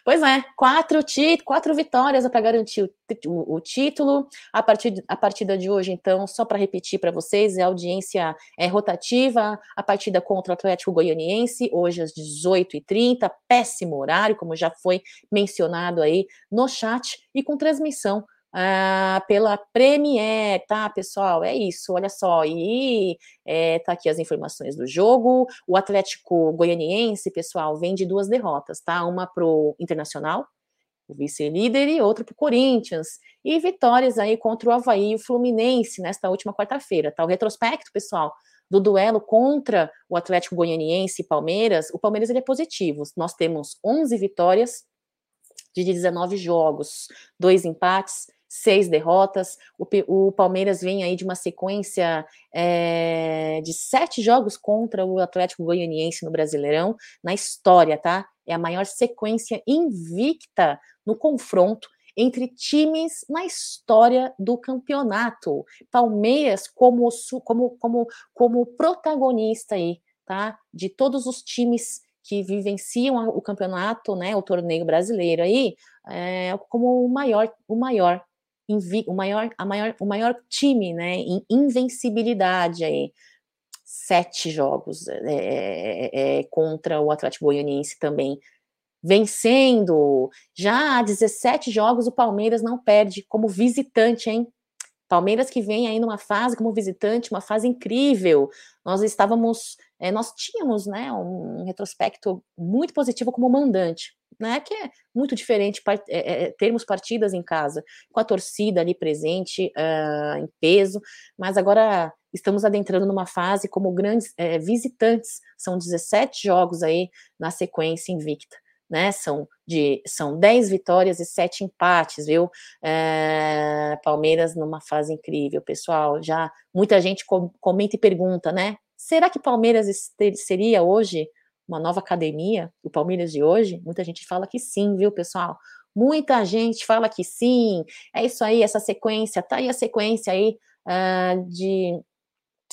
Pois é, quatro, quatro vitórias para garantir o, o, o, título. A, partir, a partida de hoje, então, só para repetir para vocês, a audiência é rotativa. A partida contra o Atlético Goianiense, hoje às 18h30, péssimo horário, como já foi mencionado aí no chat, e com transmissão ah, pela Premier, tá, pessoal? É isso, olha só. E é, tá aqui as informações do jogo. O Atlético Goianiense, pessoal, vem de duas derrotas, tá? Uma pro Internacional, o vice-líder, e outra pro Corinthians. E vitórias aí contra o Havaí e o Fluminense nesta última quarta-feira, tá? O retrospecto, pessoal, do duelo contra o Atlético Goianiense e Palmeiras, o Palmeiras ele é positivo. Nós temos 11 vitórias de 19 jogos, dois empates seis derrotas. O, o, Palmeiras vem aí de uma sequência é, de sete jogos contra o Atlético Goianiense no Brasileirão, na história, tá? É a maior sequência invicta no confronto entre times na história do campeonato. Palmeiras como, como, como, como protagonista aí, tá? De todos os times que vivenciam o campeonato, né, o torneio brasileiro aí, é, como o maior, o maior o maior, a maior, o maior time, né, em invencibilidade aí. Sete jogos é, é, é, contra o Atlético Goianiense também vencendo. Já há 17 jogos o Palmeiras não perde como visitante, hein? Palmeiras que vem aí numa fase como visitante, uma fase incrível. Nós estávamos, é, nós tínhamos, né, um retrospecto muito positivo como mandante né? Que é muito diferente é, é, termos partidas em casa com a torcida ali presente uh, em peso, mas agora estamos adentrando numa fase como grandes é, visitantes, são 17 jogos aí na sequência invicta. Né, são de são 10 vitórias e 7 empates, viu? É, Palmeiras numa fase incrível, pessoal. Já muita gente com, comenta e pergunta, né? Será que Palmeiras seria hoje uma nova academia, o Palmeiras de hoje? Muita gente fala que sim, viu, pessoal? Muita gente fala que sim. É isso aí, essa sequência, tá aí a sequência aí uh, de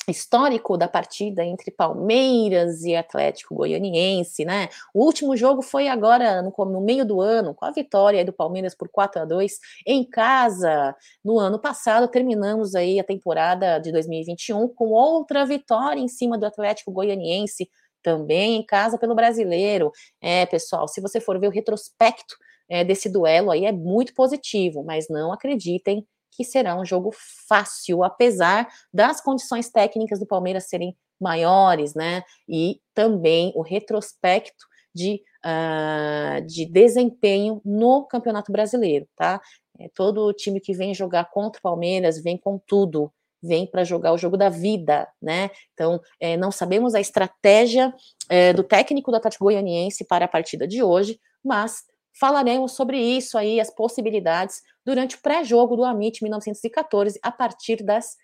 histórico da partida entre Palmeiras e Atlético Goianiense, né? O último jogo foi agora no, no, meio do ano, com a vitória do Palmeiras por 4 a 2 em casa. No ano passado terminamos aí a temporada de 2021 com outra vitória em cima do Atlético Goianiense também em casa pelo brasileiro. É, pessoal, se você for ver o retrospecto é, desse duelo aí, é muito positivo, mas não acreditem que será um jogo fácil, apesar das condições técnicas do Palmeiras serem maiores, né? E também o retrospecto de, uh, de desempenho no Campeonato Brasileiro, tá? É, todo time que vem jogar contra o Palmeiras vem com tudo, vem para jogar o jogo da vida, né? Então, é, não sabemos a estratégia é, do técnico do Atlético Goianiense para a partida de hoje, mas falaremos sobre isso aí, as possibilidades, durante o pré-jogo do Amit 1914, a partir das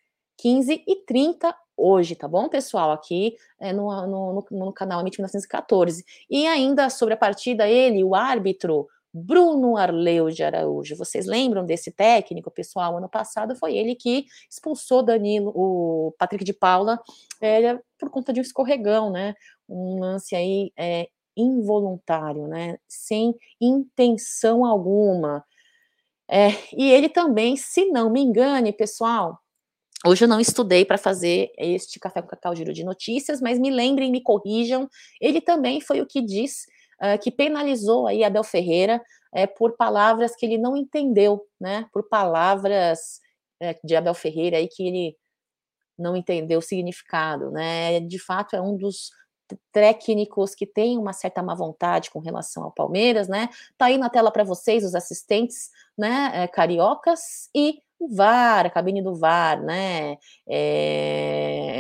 15h30 hoje, tá bom, pessoal? Aqui é, no, no, no, canal Amit 1914. E ainda sobre a partida, ele, o árbitro, Bruno Arleu de Araújo. Vocês lembram desse técnico, pessoal? Ano passado foi ele que expulsou Danilo, o Patrick de Paula, é, por conta de um escorregão, né? Um lance aí é, involuntário, né? Sem intenção alguma. É, e ele também, se não me engane, pessoal, Hoje eu não estudei para fazer este café com cacau giro de notícias, mas me lembrem, me corrijam. Ele também foi o que diz uh, que penalizou aí Abel Ferreira uh, por palavras que ele não entendeu, né? Por palavras uh, de Abel Ferreira aí que ele não entendeu o significado, né? De fato é um dos técnicos que tem uma certa má vontade com relação ao Palmeiras, né? Tá aí na tela para vocês os assistentes, né? Eh, cariocas e o VAR, a cabine do VAR, né? É,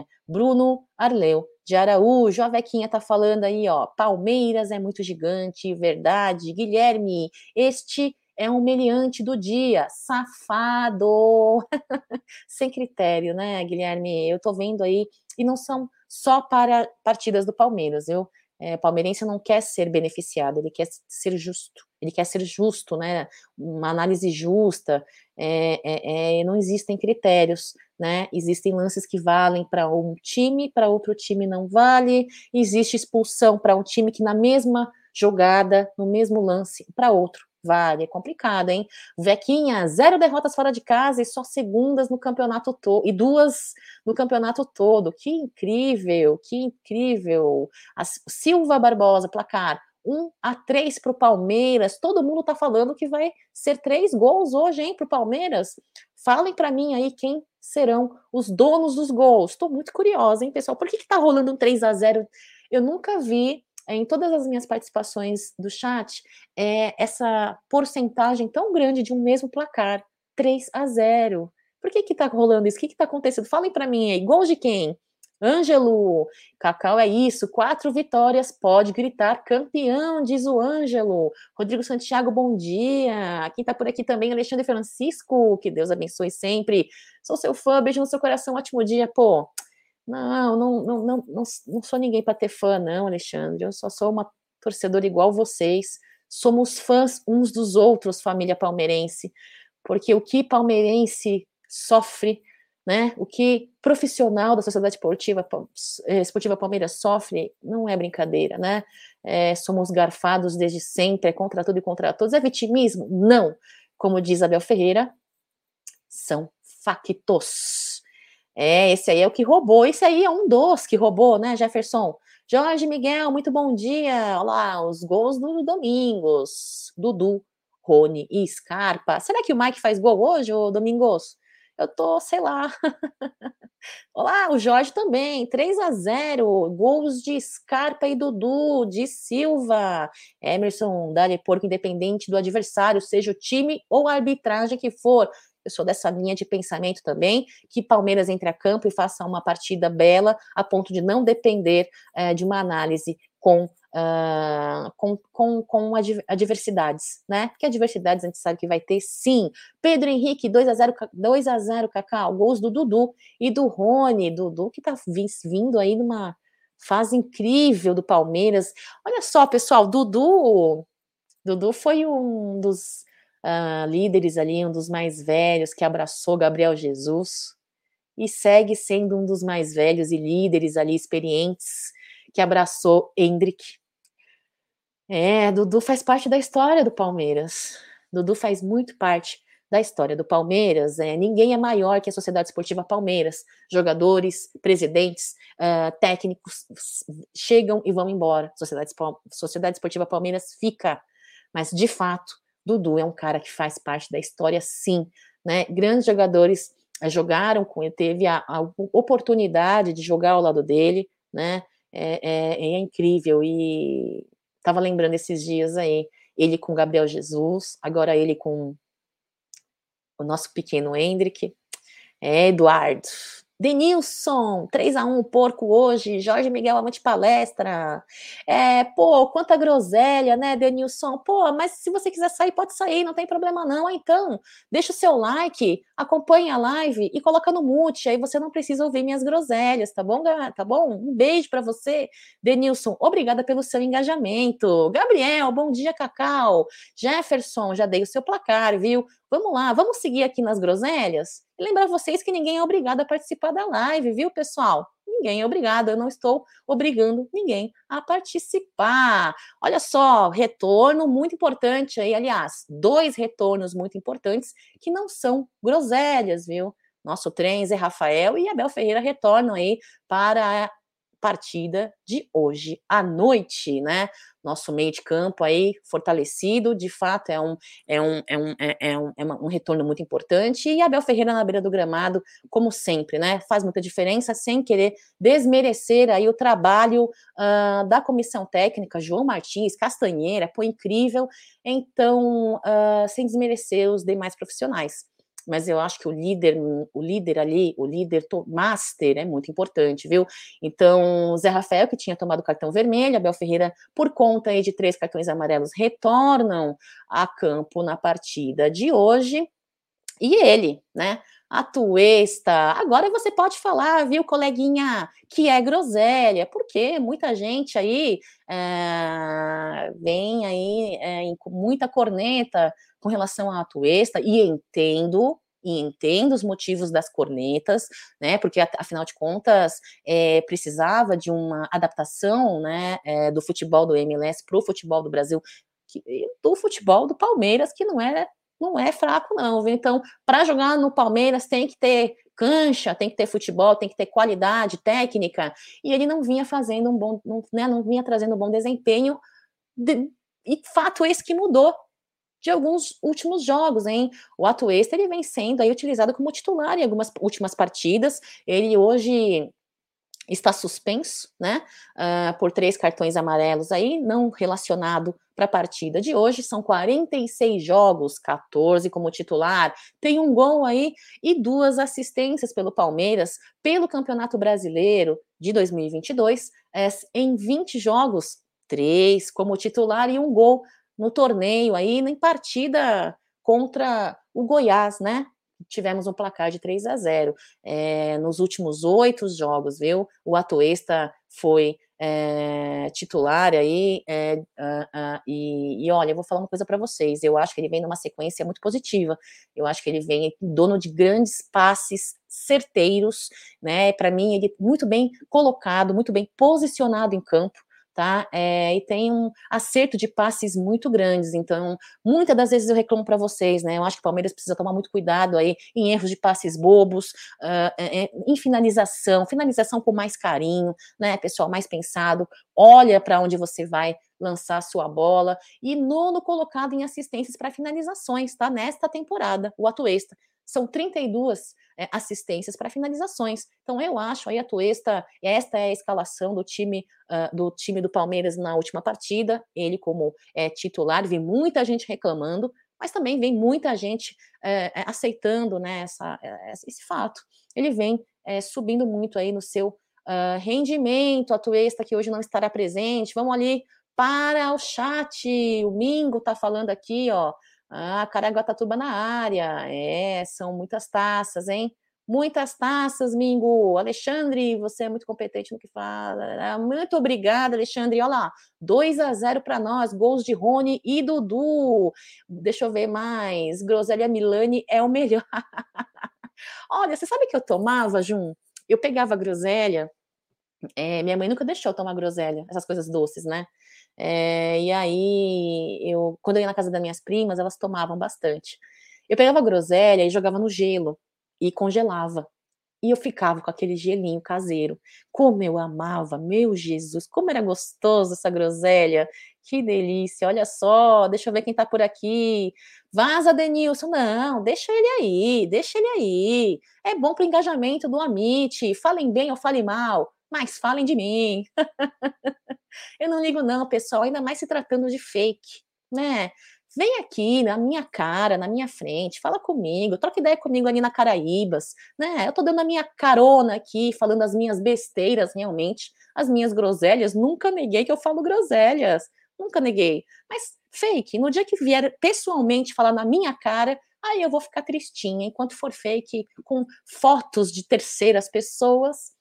é, Bruno Arleu de Araújo, a Vequinha tá falando aí, ó, Palmeiras é muito gigante, verdade. Guilherme, este é um meliante do dia, safado. Sem critério, né, Guilherme? Eu tô vendo aí, e não são só para partidas do Palmeiras, viu? É, palmeirense não quer ser beneficiado, ele quer ser justo, ele quer ser justo, né? Uma análise justa, é, é, é não existem critérios, né? Existem lances que valem para um time, para outro time não vale, existe expulsão para um time que na mesma jogada, no mesmo lance, para outro Vale, é complicado, hein? Vequinha, zero derrotas fora de casa e só segundas no campeonato todo, e duas no campeonato todo. Que incrível, que incrível. A Silva Barbosa, placar 1 a 3 para o Palmeiras. Todo mundo tá falando que vai ser três gols hoje, hein, para o Palmeiras. Falem para mim aí quem serão os donos dos gols. Estou muito curiosa, hein, pessoal? Por que, que tá rolando um 3 a 0 Eu nunca vi em todas as minhas participações do chat, é, essa porcentagem tão grande de um mesmo placar, 3 a 0. Por que que tá rolando isso? O que que tá acontecendo? Falem para mim aí, gol de quem? Ângelo, Cacau é isso, quatro vitórias, pode gritar campeão, diz o Ângelo. Rodrigo Santiago, bom dia. Quem tá por aqui também, Alexandre Francisco, que Deus abençoe sempre. Sou seu fã, beijo no seu coração, ótimo dia, pô. Não, não, não, não, não, não sou ninguém para ter fã, não, Alexandre. Eu só sou uma torcedora igual vocês. Somos fãs uns dos outros, família palmeirense, porque o que palmeirense sofre, né? O que profissional da sociedade esportiva, eh, esportiva Palmeiras sofre, não é brincadeira, né? É, somos garfados desde sempre, é contra tudo e contra todos. É vitimismo? Não. Como diz Abel Ferreira, são factos. É, esse aí é o que roubou. Esse aí é um dos que roubou, né, Jefferson? Jorge Miguel, muito bom dia. Olha lá, os gols do Domingos. Dudu, Rony e Scarpa. Será que o Mike faz gol hoje, ô Domingos? Eu tô, sei lá. Olá, o Jorge também. 3 a 0 Gols de Scarpa e Dudu, de Silva. Emerson, Dali Porco, independente do adversário, seja o time ou a arbitragem que for eu sou dessa linha de pensamento também, que Palmeiras entre a campo e faça uma partida bela, a ponto de não depender é, de uma análise com, uh, com, com, com adversidades, né? Que adversidades a gente sabe que vai ter, sim. Pedro Henrique, 2 a 0 2 a 0 Cacau, gols do Dudu e do Rony, Dudu que tá vindo aí numa fase incrível do Palmeiras. Olha só, pessoal, Dudu, Dudu foi um dos uh, líderes ali, um dos mais velhos que abraçou Gabriel Jesus e segue sendo um dos mais velhos e líderes ali experientes que abraçou Hendrick. É, Dudu faz parte da história do Palmeiras. Dudu faz muito parte da história do Palmeiras. É, ninguém é maior que a Sociedade Esportiva Palmeiras. Jogadores, presidentes, uh, técnicos chegam e vão embora. Sociedade, Sociedade Esportiva Palmeiras fica. Mas, de fato, Dudu é um cara que faz parte da história, sim. Né? Grandes jogadores eh, jogaram com ele, teve a, a, oportunidade de jogar ao lado dele, né? É, é, é incrível. E estava lembrando esses dias aí, ele com Gabriel Jesus, agora ele com o nosso pequeno Hendrick. É, Eduardo. Denilson, 3 a 1 porco hoje, Jorge Miguel Amante palestra. É, pô, quanta groselha, né, Denilson? Pô, mas se você quiser sair, pode sair, não tem problema não. Então, deixa o seu like, acompanha a live e coloca no mute, aí você não precisa ouvir minhas groselhas, tá bom, tá bom? Um beijo para você, Denilson. Obrigada pelo seu engajamento. Gabriel, bom dia, Cacau. Jefferson, já dei o seu placar, viu? Vamos lá, vamos seguir aqui nas groselhas? Lembrar vocês que ninguém é obrigado a participar da live, viu, pessoal? Ninguém é obrigado, eu não estou obrigando ninguém a participar. Olha só, retorno muito importante aí, aliás, dois retornos muito importantes que não são groselhas, viu? Nosso trem, Zé Rafael e Abel Ferreira retornam aí para partida de hoje à noite, né? Nosso meio de campo aí fortalecido, de fato é um, é um, é um, é, é um, é um retorno muito importante. E Abel Ferreira na beira do gramado, como sempre, né? Faz muita diferença sem querer desmerecer aí o trabalho uh, da comissão técnica, João Martins, Castanheira, foi incrível. Então, uh, sem desmerecer os demais profissionais mas eu acho que o líder, o líder ali, o líder master é muito importante, viu? Então, Zé Rafael, que tinha tomado cartão vermelho, Abel Ferreira, por conta aí de três cartões amarelos, retornam a campo na partida de hoje. E ele, né? A Tuesta. Agora você pode falar, viu, coleguinha, que é groselha, porque muita gente aí é, vem aí é, com muita corneta com relação à Atuesta, e entendo, e entendo os motivos das cornetas, né, porque afinal de contas é, precisava de uma adaptação, né, é, do futebol do MLS para o futebol do Brasil, do futebol do Palmeiras, que não é não é fraco não, viu? Então, para jogar no Palmeiras tem que ter cancha, tem que ter futebol, tem que ter qualidade técnica, e ele não vinha fazendo um bom, não, né, não vinha trazendo um bom desempenho, de, e fato esse que mudou de alguns últimos jogos, hein? O Atuesta ele vem sendo aí utilizado como titular em algumas últimas partidas. Ele hoje está suspenso, né? Uh, por três cartões amarelos aí, não relacionado para a partida de hoje. São 46 jogos, 14 como titular, tem um gol aí e duas assistências pelo Palmeiras pelo Campeonato Brasileiro de 2022. É, em 20 jogos, três como titular e um gol no torneio aí, em partida contra o Goiás, né? Tivemos um placar de 3 a 0. É, nos últimos oito jogos, viu? O Atuesta foi é, titular aí, é, uh, uh, e, e, olha, eu vou falar uma coisa para vocês, eu acho que ele vem numa sequência muito positiva, eu acho que ele vem dono de grandes passes certeiros, né, para mim ele muito bem colocado, muito bem posicionado em campo, tá? É, e tem um acerto de passes muito grandes. Então, muitas das vezes eu reclamo para vocês, né? Eu acho que o Palmeiras precisa tomar muito cuidado aí em erros de passes bobos, uh, em finalização, finalização com mais carinho, né, pessoal, mais pensado. Olha para onde você vai lançar sua bola. E nono colocado em assistências para finalizações, tá? Nesta temporada, o Atuesta. São 32 é, assistências para finalizações. Então eu acho aí a Tuesta, esta é a escalação do time uh, do time do Palmeiras na última partida. Ele como é, titular, vi muita gente reclamando, mas também vem muita gente é, aceitando né, essa, esse fato. Ele vem subindo muito aí no seu uh, rendimento. A Tuesta que hoje não estará presente. Vamos ali para o chat. O Mingo está falando aqui, ó. Ah, Caraguatatuba na área. É, são muitas taças, hein? Muitas taças, Mingo. Alexandre, você é muito competente no que fala. Muito obrigada, Alexandre. Olha lá, 2 a 0 para nós, gols de Rony e Dudu. Deixa eu ver mais. Groselha Milani é o melhor. Olha, você sabe que eu tomava, Jun? Eu pegava groselha. É, minha mãe nunca deixou eu tomar groselha, essas coisas doces, né? É, e aí, eu, quando eu ia na casa das minhas primas, elas tomavam bastante. Eu pegava groselha e jogava no gelo e congelava. E eu ficava com aquele gelinho caseiro. Como eu amava, meu Jesus, como era gostoso essa groselha. Que delícia, olha só, deixa eu ver quem tá por aqui. Vaza, Denilson. Não, deixa ele aí, deixa ele aí. É bom pro engajamento do Amit. Falem bem ou falem mal mas falem de mim. eu não ligo não, pessoal, ainda mais se tratando de fake, né? Vem aqui na minha cara, na minha frente, fala comigo, troca ideia comigo ali na Caraíbas, né? Eu tô dando a minha carona aqui, falando as minhas besteiras realmente, as minhas groselhas. Nunca neguei que eu falo groselhas, nunca neguei. Mas fake, no dia que vier pessoalmente falar na minha cara, aí eu vou ficar tristinha. Enquanto for fake com fotos de terceiras pessoas,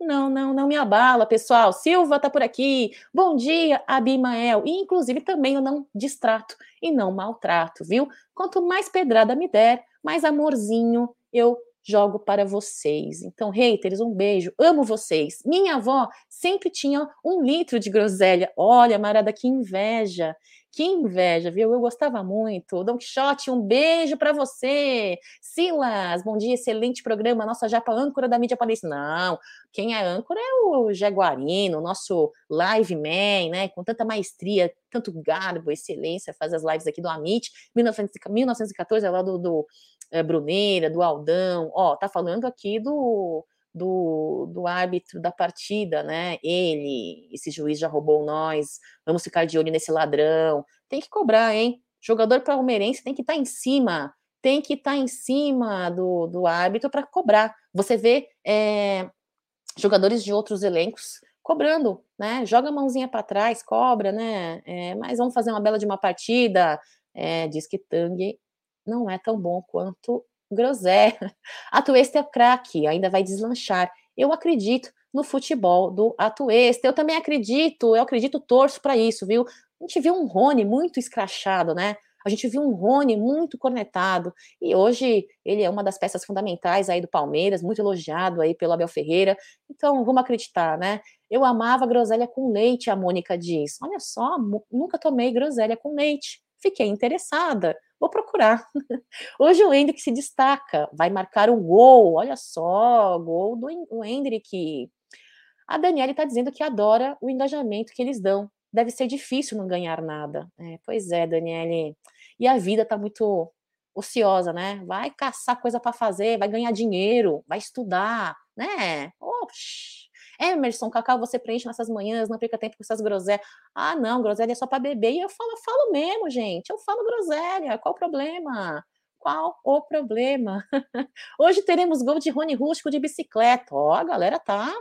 não, não, não me abala, pessoal. Silva tá por aqui. Bom dia, Abimael. E inclusive também eu não distrato e não maltrato, viu? Quanto mais pedrada me der, mais amorzinho eu jogo para vocês. Então, haters, um beijo. Amo vocês. Minha avó sempre tinha um litro de groselha. Olha, Marada, que inveja. Que inveja, viu? Eu gostava muito. Don Quixote, um beijo para você. Silas, bom dia, excelente programa. Nossa japa âncora da mídia paulista. Não, quem é âncora é o Jaguarino, nosso live man, né? Com tanta maestria, tanto garbo, excelência, faz as lives aqui do Amit. 1914, é lá do, do é, Bruneira, do Aldão. Ó, tá falando aqui do do, do árbitro da partida, né? Ele, esse juiz já roubou nós, vamos ficar de olho nesse ladrão. Tem que cobrar, hein? Jogador palmeirense tem que estar tá em cima, tem que estar tá em cima do, do árbitro para cobrar. Você vê é, jogadores de outros elencos cobrando, né? Joga a mãozinha para trás, cobra, né? É, mas vamos fazer uma bela de uma partida. É, diz que Tang não é tão bom quanto Grosé. Atuesta é craque, ainda vai deslanchar. Eu acredito no futebol do Atuesta. Eu também acredito, eu acredito, torço para isso, viu? A gente viu um Rony muito escrachado, né? A gente viu um Rony muito cornetado e hoje ele é uma das peças fundamentais aí do Palmeiras, muito elogiado aí pelo Abel Ferreira. Então, vamos acreditar, né? Eu amava groselha com leite, a Mônica diz. Olha só, nunca tomei groselha com leite. Fiquei interessada. Vou procurar. Hoje o Hendrick se destaca, vai marcar um gol. Olha só, gol do Hendrick. A Daniela está dizendo que adora o engajamento que eles dão. Deve ser difícil não ganhar nada. É, pois é, Daniele. E a vida está muito ociosa, né? Vai caçar coisa para fazer, vai ganhar dinheiro, vai estudar, né? Oxi. Emerson, Cacau, você preenche nessas manhãs, não fica tempo com essas groselhas. Ah, não, groselha é só para beber. E eu falo, eu falo mesmo, gente. Eu falo groselha. Qual o problema? Qual o problema? Hoje teremos gol de Rony Rústico de bicicleta. Ó, a galera tá.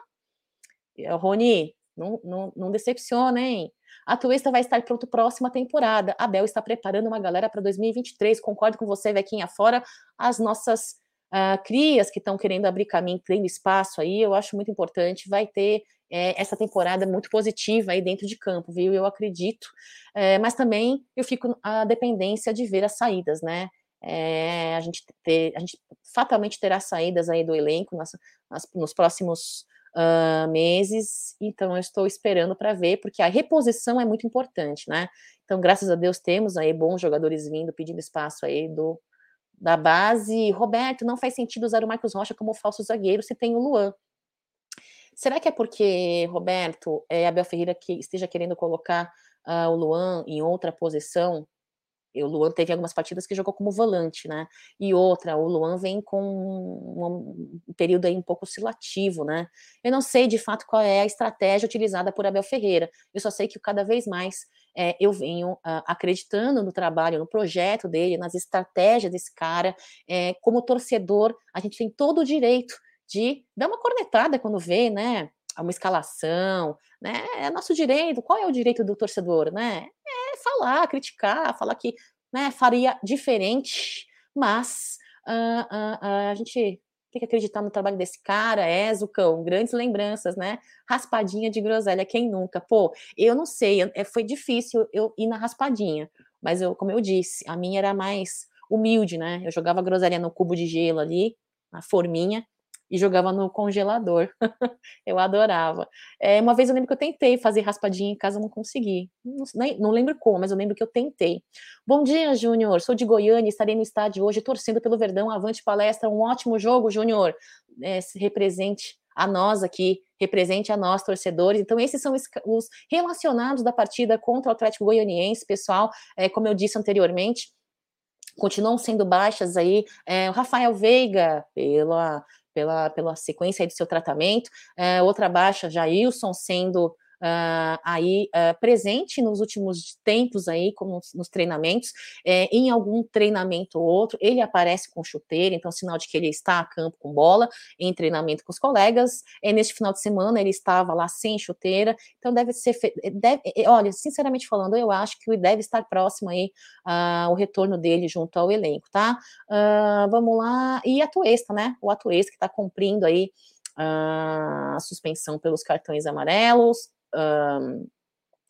Rony, não, não, não decepciona, hein? A Tuesta vai estar pronto próxima temporada. A Bel está preparando uma galera para 2023. Concordo com você, Vequinha. Fora as nossas uh, crias que estão querendo abrir caminho, tendo espaço aí, eu acho muito importante, vai ter é, essa temporada muito positiva aí dentro de campo, viu? Eu acredito, é, mas também eu fico a dependência de ver as saídas, né? É, a gente ter, a gente fatalmente terá saídas aí do elenco nas, nas, nos próximos uh, meses, então eu estou esperando para ver, porque a reposição é muito importante, né? Então, graças a Deus, temos aí bons jogadores vindo, pedindo espaço aí do, da base, Roberto, não faz sentido usar o Marcos Rocha como falso zagueiro se tem o Luan. Será que é porque, Roberto, é, Abel Ferreira que esteja querendo colocar uh, o Luan em outra posição? o Luan teve algumas partidas que jogou como volante, né? E outra, o Luan vem com um, um período aí um pouco oscilativo, né? Eu não sei de fato qual é a estratégia utilizada por Abel Ferreira. Eu só sei que cada vez mais é, eu venho uh, acreditando no trabalho, no projeto dele, nas estratégias desse cara. É, como torcedor, a gente tem todo o direito de dar uma cornetada quando vê, né? Uma escalação, né? É nosso direito. Qual é o direito do torcedor, né? É falar, criticar, falar que né, faria diferente, mas uh, uh, a gente tem que acreditar no trabalho desse cara, Ezucão, grandes lembranças, né? Raspadinha de groselha, quem nunca? Pô, eu não sei, é, foi difícil eu ir na raspadinha, mas eu, como eu disse, a minha era mais humilde, né? Eu jogava groselha no cubo de gelo ali, na forminha, e jogava no congelador. eu adorava. É, uma vez eu lembro que eu tentei fazer raspadinha em casa, não consegui. Não, não lembro como, mas eu lembro que eu tentei. Bom dia, Júnior. Sou de Goiânia, estarei no estádio hoje torcendo pelo Verdão. Avante palestra, um ótimo jogo, Júnior. É, represente a nós aqui, represente a nós, torcedores. Então, esses são os, os relacionados da partida contra o Atlético Goianiense, pessoal. É, como eu disse anteriormente, continuam sendo baixas aí. É, o Rafael Veiga, pela pela, pela sequência do seu tratamento. É, outra baixa, Jailson sendo uh, aí uh, presente nos últimos tempos aí, como nos, treinamentos, é, em algum treinamento ou outro, ele aparece com chuteira, então sinal de que ele está a campo com bola, em treinamento com os colegas. É, neste final de semana ele estava lá sem chuteira, então deve ser, deve, olha, sinceramente falando, eu acho que deve estar próximo aí uh, o retorno dele junto ao elenco, tá? vamos lá, e a Tuesta, né? O Atuesta que está cumprindo aí a suspensão pelos cartões amarelos.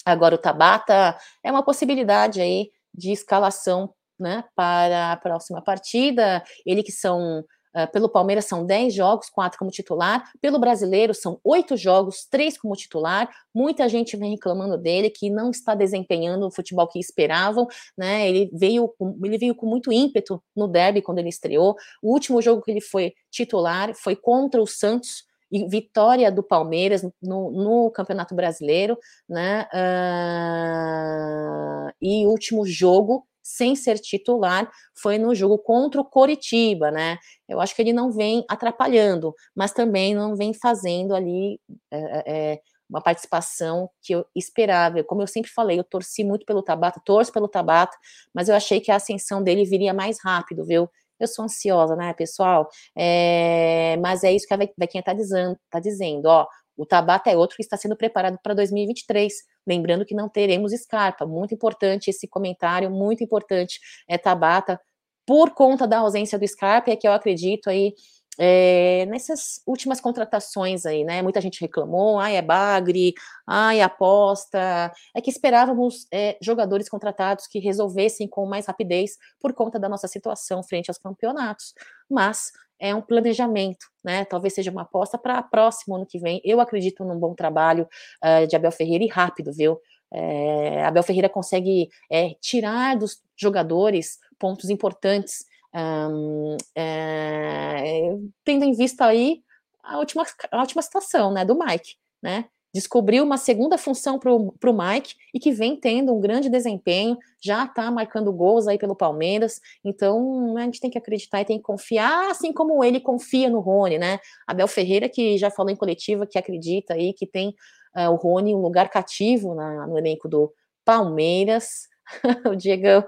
Agora o Tabata é uma possibilidade aí de escalação né, para a próxima partida. Ele que são Uh, pelo Palmeiras são 10 jogos, 4 como titular. Pelo brasileiro são 8 jogos, 3 como titular. Muita gente vem reclamando dele que não está desempenhando o futebol que esperavam. Né? Ele, veio com, ele veio com muito ímpeto no derby quando ele estreou. O último jogo que ele foi titular foi contra o Santos e vitória do Palmeiras no, no Campeonato Brasileiro, né? Uh, e último jogo sem ser titular foi no jogo contra o Coritiba, né? Eu acho que ele não vem atrapalhando, mas também não vem fazendo ali é, é, uma participação que eu esperava. Como eu sempre falei, eu torci muito pelo Tabata, torço pelo Tabata, mas eu achei que a ascensão dele viria mais rápido, viu? Eu sou ansiosa, né, pessoal? É, mas é isso que a Bequinha está dizendo, tá dizendo, ó. O Tabata é outro que está sendo preparado para 2023. Lembrando que não teremos Scarpa. Muito importante esse comentário, muito importante. É Tabata, por conta da ausência do Scarpa, é que eu acredito aí é, nessas últimas contratações aí, né? Muita gente reclamou, ai, é bagre, ai, aposta. É que esperávamos é, jogadores contratados que resolvessem com mais rapidez por conta da nossa situação frente aos campeonatos. Mas é um planejamento, né? Talvez seja uma aposta para próximo ano que vem. Eu acredito num bom trabalho uh, de Abel Ferreira e rápido, viu? É, Abel Ferreira consegue é, tirar dos jogadores pontos importantes, um, é, tendo em vista aí a última, a última situação, né, do Mike, né? descobriu uma segunda função para o Mike e que vem tendo um grande desempenho, já está marcando gols aí pelo Palmeiras, então né, a gente tem que acreditar e tem que confiar, assim como ele confia no Rony, né? Abel Ferreira, que já falou em coletiva que acredita aí que tem uh, o Rony um lugar cativo na, no elenco do Palmeiras. o Diego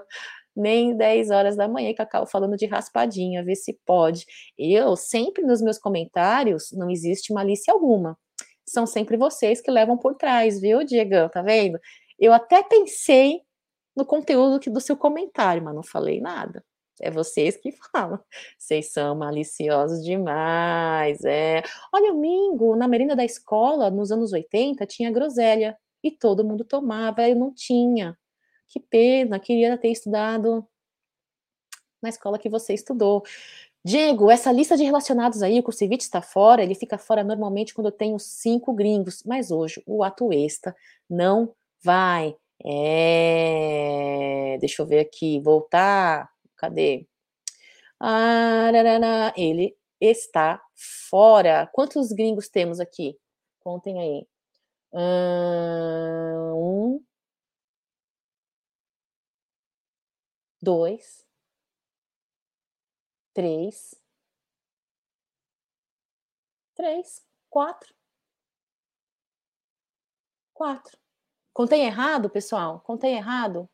nem 10 horas da manhã acabo falando de raspadinha, ver se pode. Eu sempre nos meus comentários não existe malícia alguma são sempre vocês que levam por trás, viu, Diego? Tá vendo? Eu até pensei no conteúdo do seu comentário, mas não falei nada. É vocês que falam. Vocês são maliciosos demais. É. Olha, o Mingo, na merenda da escola, nos anos 80, tinha groselha. E todo mundo tomava, eu não tinha. Que pena, queria ter estudado na escola que você estudou. Diego, essa lista de relacionados aí, o Kusevich está fora, ele fica fora normalmente quando eu tenho cinco gringos, mas hoje o Atuesta não vai. É... Deixa eu ver aqui, voltar. Cadê? Ararana, ele está fora. Quantos gringos temos aqui? Contem aí. Um, dois, três, três, quatro, quatro. Contei errado, pessoal? Contei errado?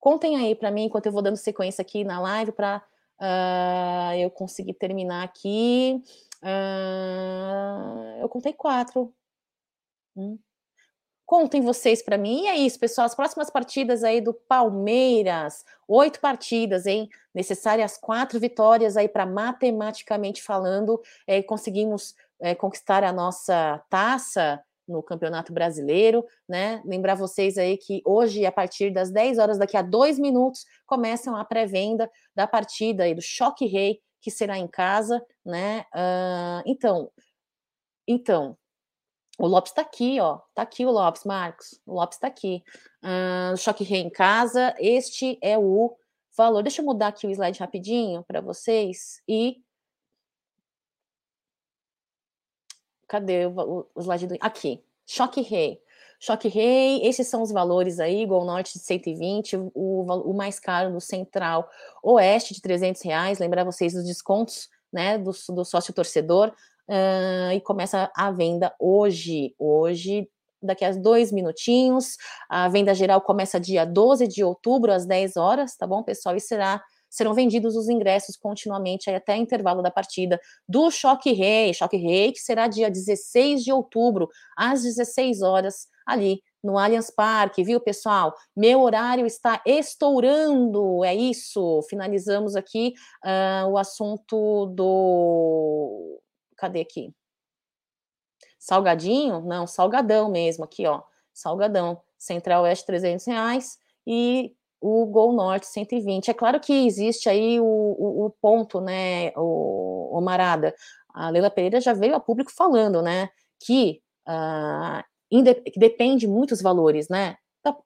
Contem aí para mim, enquanto eu vou dando sequência aqui na live para uh, ah, eu conseguir terminar aqui. Uh, eu contei quatro. Um, Contem vocês para mim. E é isso, pessoal. As próximas partidas aí do Palmeiras, oito partidas, hein? Necessárias quatro vitórias aí para matematicamente falando, é, conseguimos é, conquistar a nossa taça no Campeonato Brasileiro, né? Lembrar vocês aí que hoje, a partir das 10 horas, daqui a dois minutos, começam a pré-venda da partida aí do Choque Rei, que será em casa, né? Uh, então, então, o Lopes está aqui, ó. Tá aqui o Lopes, Marcos. O Lopes está aqui. Uh, choque rei em casa. Este é o valor. Deixa eu mudar aqui o slide rapidinho para vocês. E. Cadê o, o slide do. Aqui. Choque rei. Choque rei, esses são os valores aí, Gol Norte de 120, o, o mais caro do Central Oeste de 300 reais, lembrar vocês dos descontos, né, do, do sócio torcedor, uh, e começa a venda hoje, hoje, daqui a dois minutinhos. A venda geral começa dia 12 de outubro, às 10 horas, tá bom, pessoal? E será serão vendidos os ingressos continuamente até intervalo da partida do Choque Rei, Choque Rei, que será dia 16 de outubro, às 16 horas, ali no Allianz Parque, viu, pessoal? Meu horário está estourando, é isso. Finalizamos aqui uh, o assunto do. Cadê aqui? Salgadinho? Não, salgadão mesmo, aqui, ó. Salgadão. Central Oeste, 300 reais. E o Gol Norte 120. É claro que existe aí o, o, o ponto, né, o, o, Marada. A Leila Pereira já veio a público falando, né, que, uh, depende muitos valores, né, da,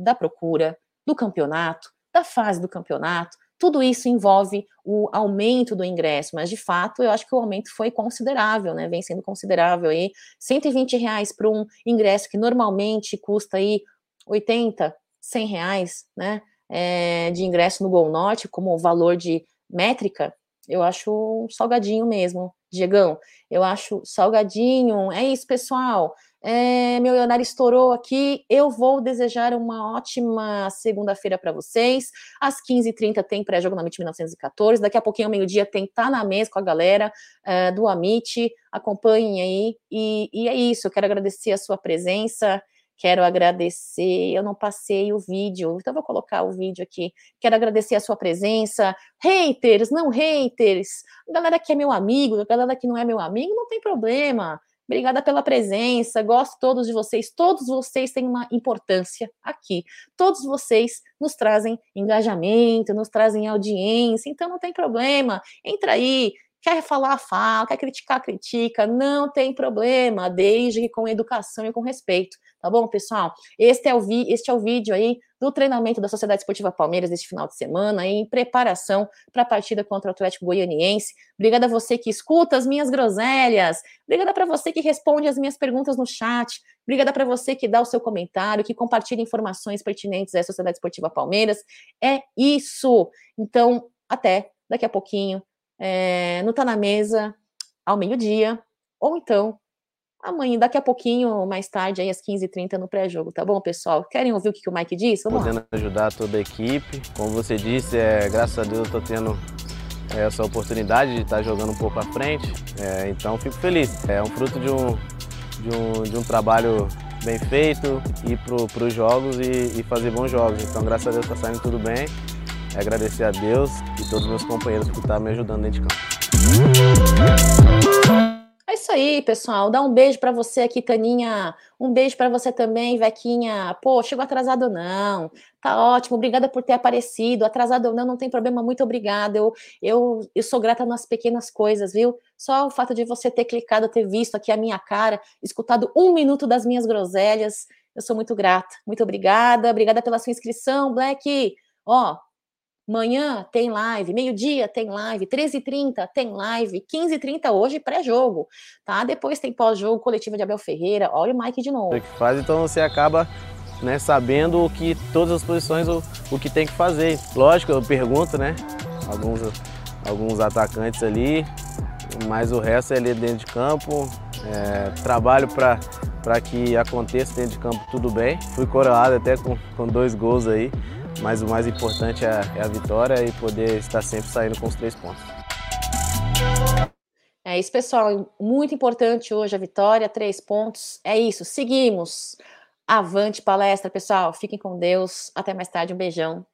da procura, do campeonato, da fase do campeonato, tudo isso envolve o aumento do ingresso, mas de fato eu acho que o aumento foi considerável, né? Vem sendo considerável aí, 120 reais para um ingresso que normalmente custa aí 80, 100 reais, né, é, de ingresso no Gol Norte, como valor de métrica, eu acho salgadinho mesmo, Diegão. Eu acho salgadinho. É isso, pessoal. É, meu horário estourou aqui. Eu vou desejar uma ótima segunda-feira para vocês. Às 15h30 tem pré-jogo na MIT 1914. Daqui a pouquinho, ao meio-dia, tem Tá na Mesa com a galera é, do Amit. Acompanhem aí. E, e é isso. Eu quero agradecer a sua presença. Quero agradecer, eu não passei o vídeo, então vou colocar o vídeo aqui. Quero agradecer a sua presença. Haters, não haters. Galera que é meu amigo, galera que não é meu amigo, não tem problema. Obrigada pela presença, gosto todos de vocês. Todos vocês têm uma importância aqui. Todos vocês nos trazem engajamento, nos trazem audiência, então não tem problema. Entra aí, Quer falar, fala, quer criticar, critica, não tem problema, desde que com educação e com respeito, tá bom, pessoal? Este é o, vi este é o vídeo aí do treinamento da Sociedade Esportiva Palmeiras este final de semana, em preparação para a partida contra o Atlético Goianiense. Obrigada a você que escuta as minhas groselhas, obrigada para você que responde as minhas perguntas no chat, obrigada para você que dá o seu comentário, que compartilha informações pertinentes à Sociedade Esportiva Palmeiras. É isso. Então, até daqui a pouquinho é, no Tá na Mesa ao meio-dia, ou então amanhã, daqui a pouquinho, mais tarde, aí às 15h30 no pré-jogo, tá bom, pessoal? Querem ouvir o que, o Mike disse? Vamos Podendo lá. ajudar toda a equipe. Como você disse, é, graças a Deus eu tô tendo é, essa oportunidade de estar tá jogando um pouco à frente, é, então fico feliz. É um fruto de um, de um, de um trabalho bem feito, ir para os jogos e, e fazer bons jogos. Então, graças a Deus está saindo tudo bem agradecer a Deus e todos os meus companheiros por estar me ajudando dentro de campo. Isso aí, pessoal. Dá um beijo para você aqui, Taninha. Um beijo para você também, Vequinha. Pô, chegou atrasado não. Tá ótimo. Obrigada por ter aparecido. Atrasado ou não, não tem problema. Muito obrigada. Eu, eu, eu sou grata nas pequenas coisas, viu? Só o fato de você ter clicado, ter visto aqui a minha cara, escutado um minuto das minhas groselhas. Eu sou muito grata. Muito obrigada. Obrigada pela sua inscrição, Black. Ó, Manhã tem live, meio-dia tem live, 13h30 tem live, 15h30 hoje pré-jogo, tá? Depois tem pós-jogo, coletiva de Abel Ferreira, olha o Mike de novo. Faz, então você acaba né, sabendo o que todas as posições, o, o que tem que fazer. Lógico, eu pergunto, né? Alguns, alguns atacantes ali, mas o resto é ali dentro de campo. É, trabalho para que aconteça dentro de campo tudo bem. Fui coroado até com, com dois gols aí mas o mais importante é, é a vitória e poder estar sempre saindo com os três pontos. É isso, pessoal. Muito importante hoje a vitória, três pontos. É isso, seguimos. Avante palestra, pessoal. Fiquem com Deus. Até mais tarde. Um beijão.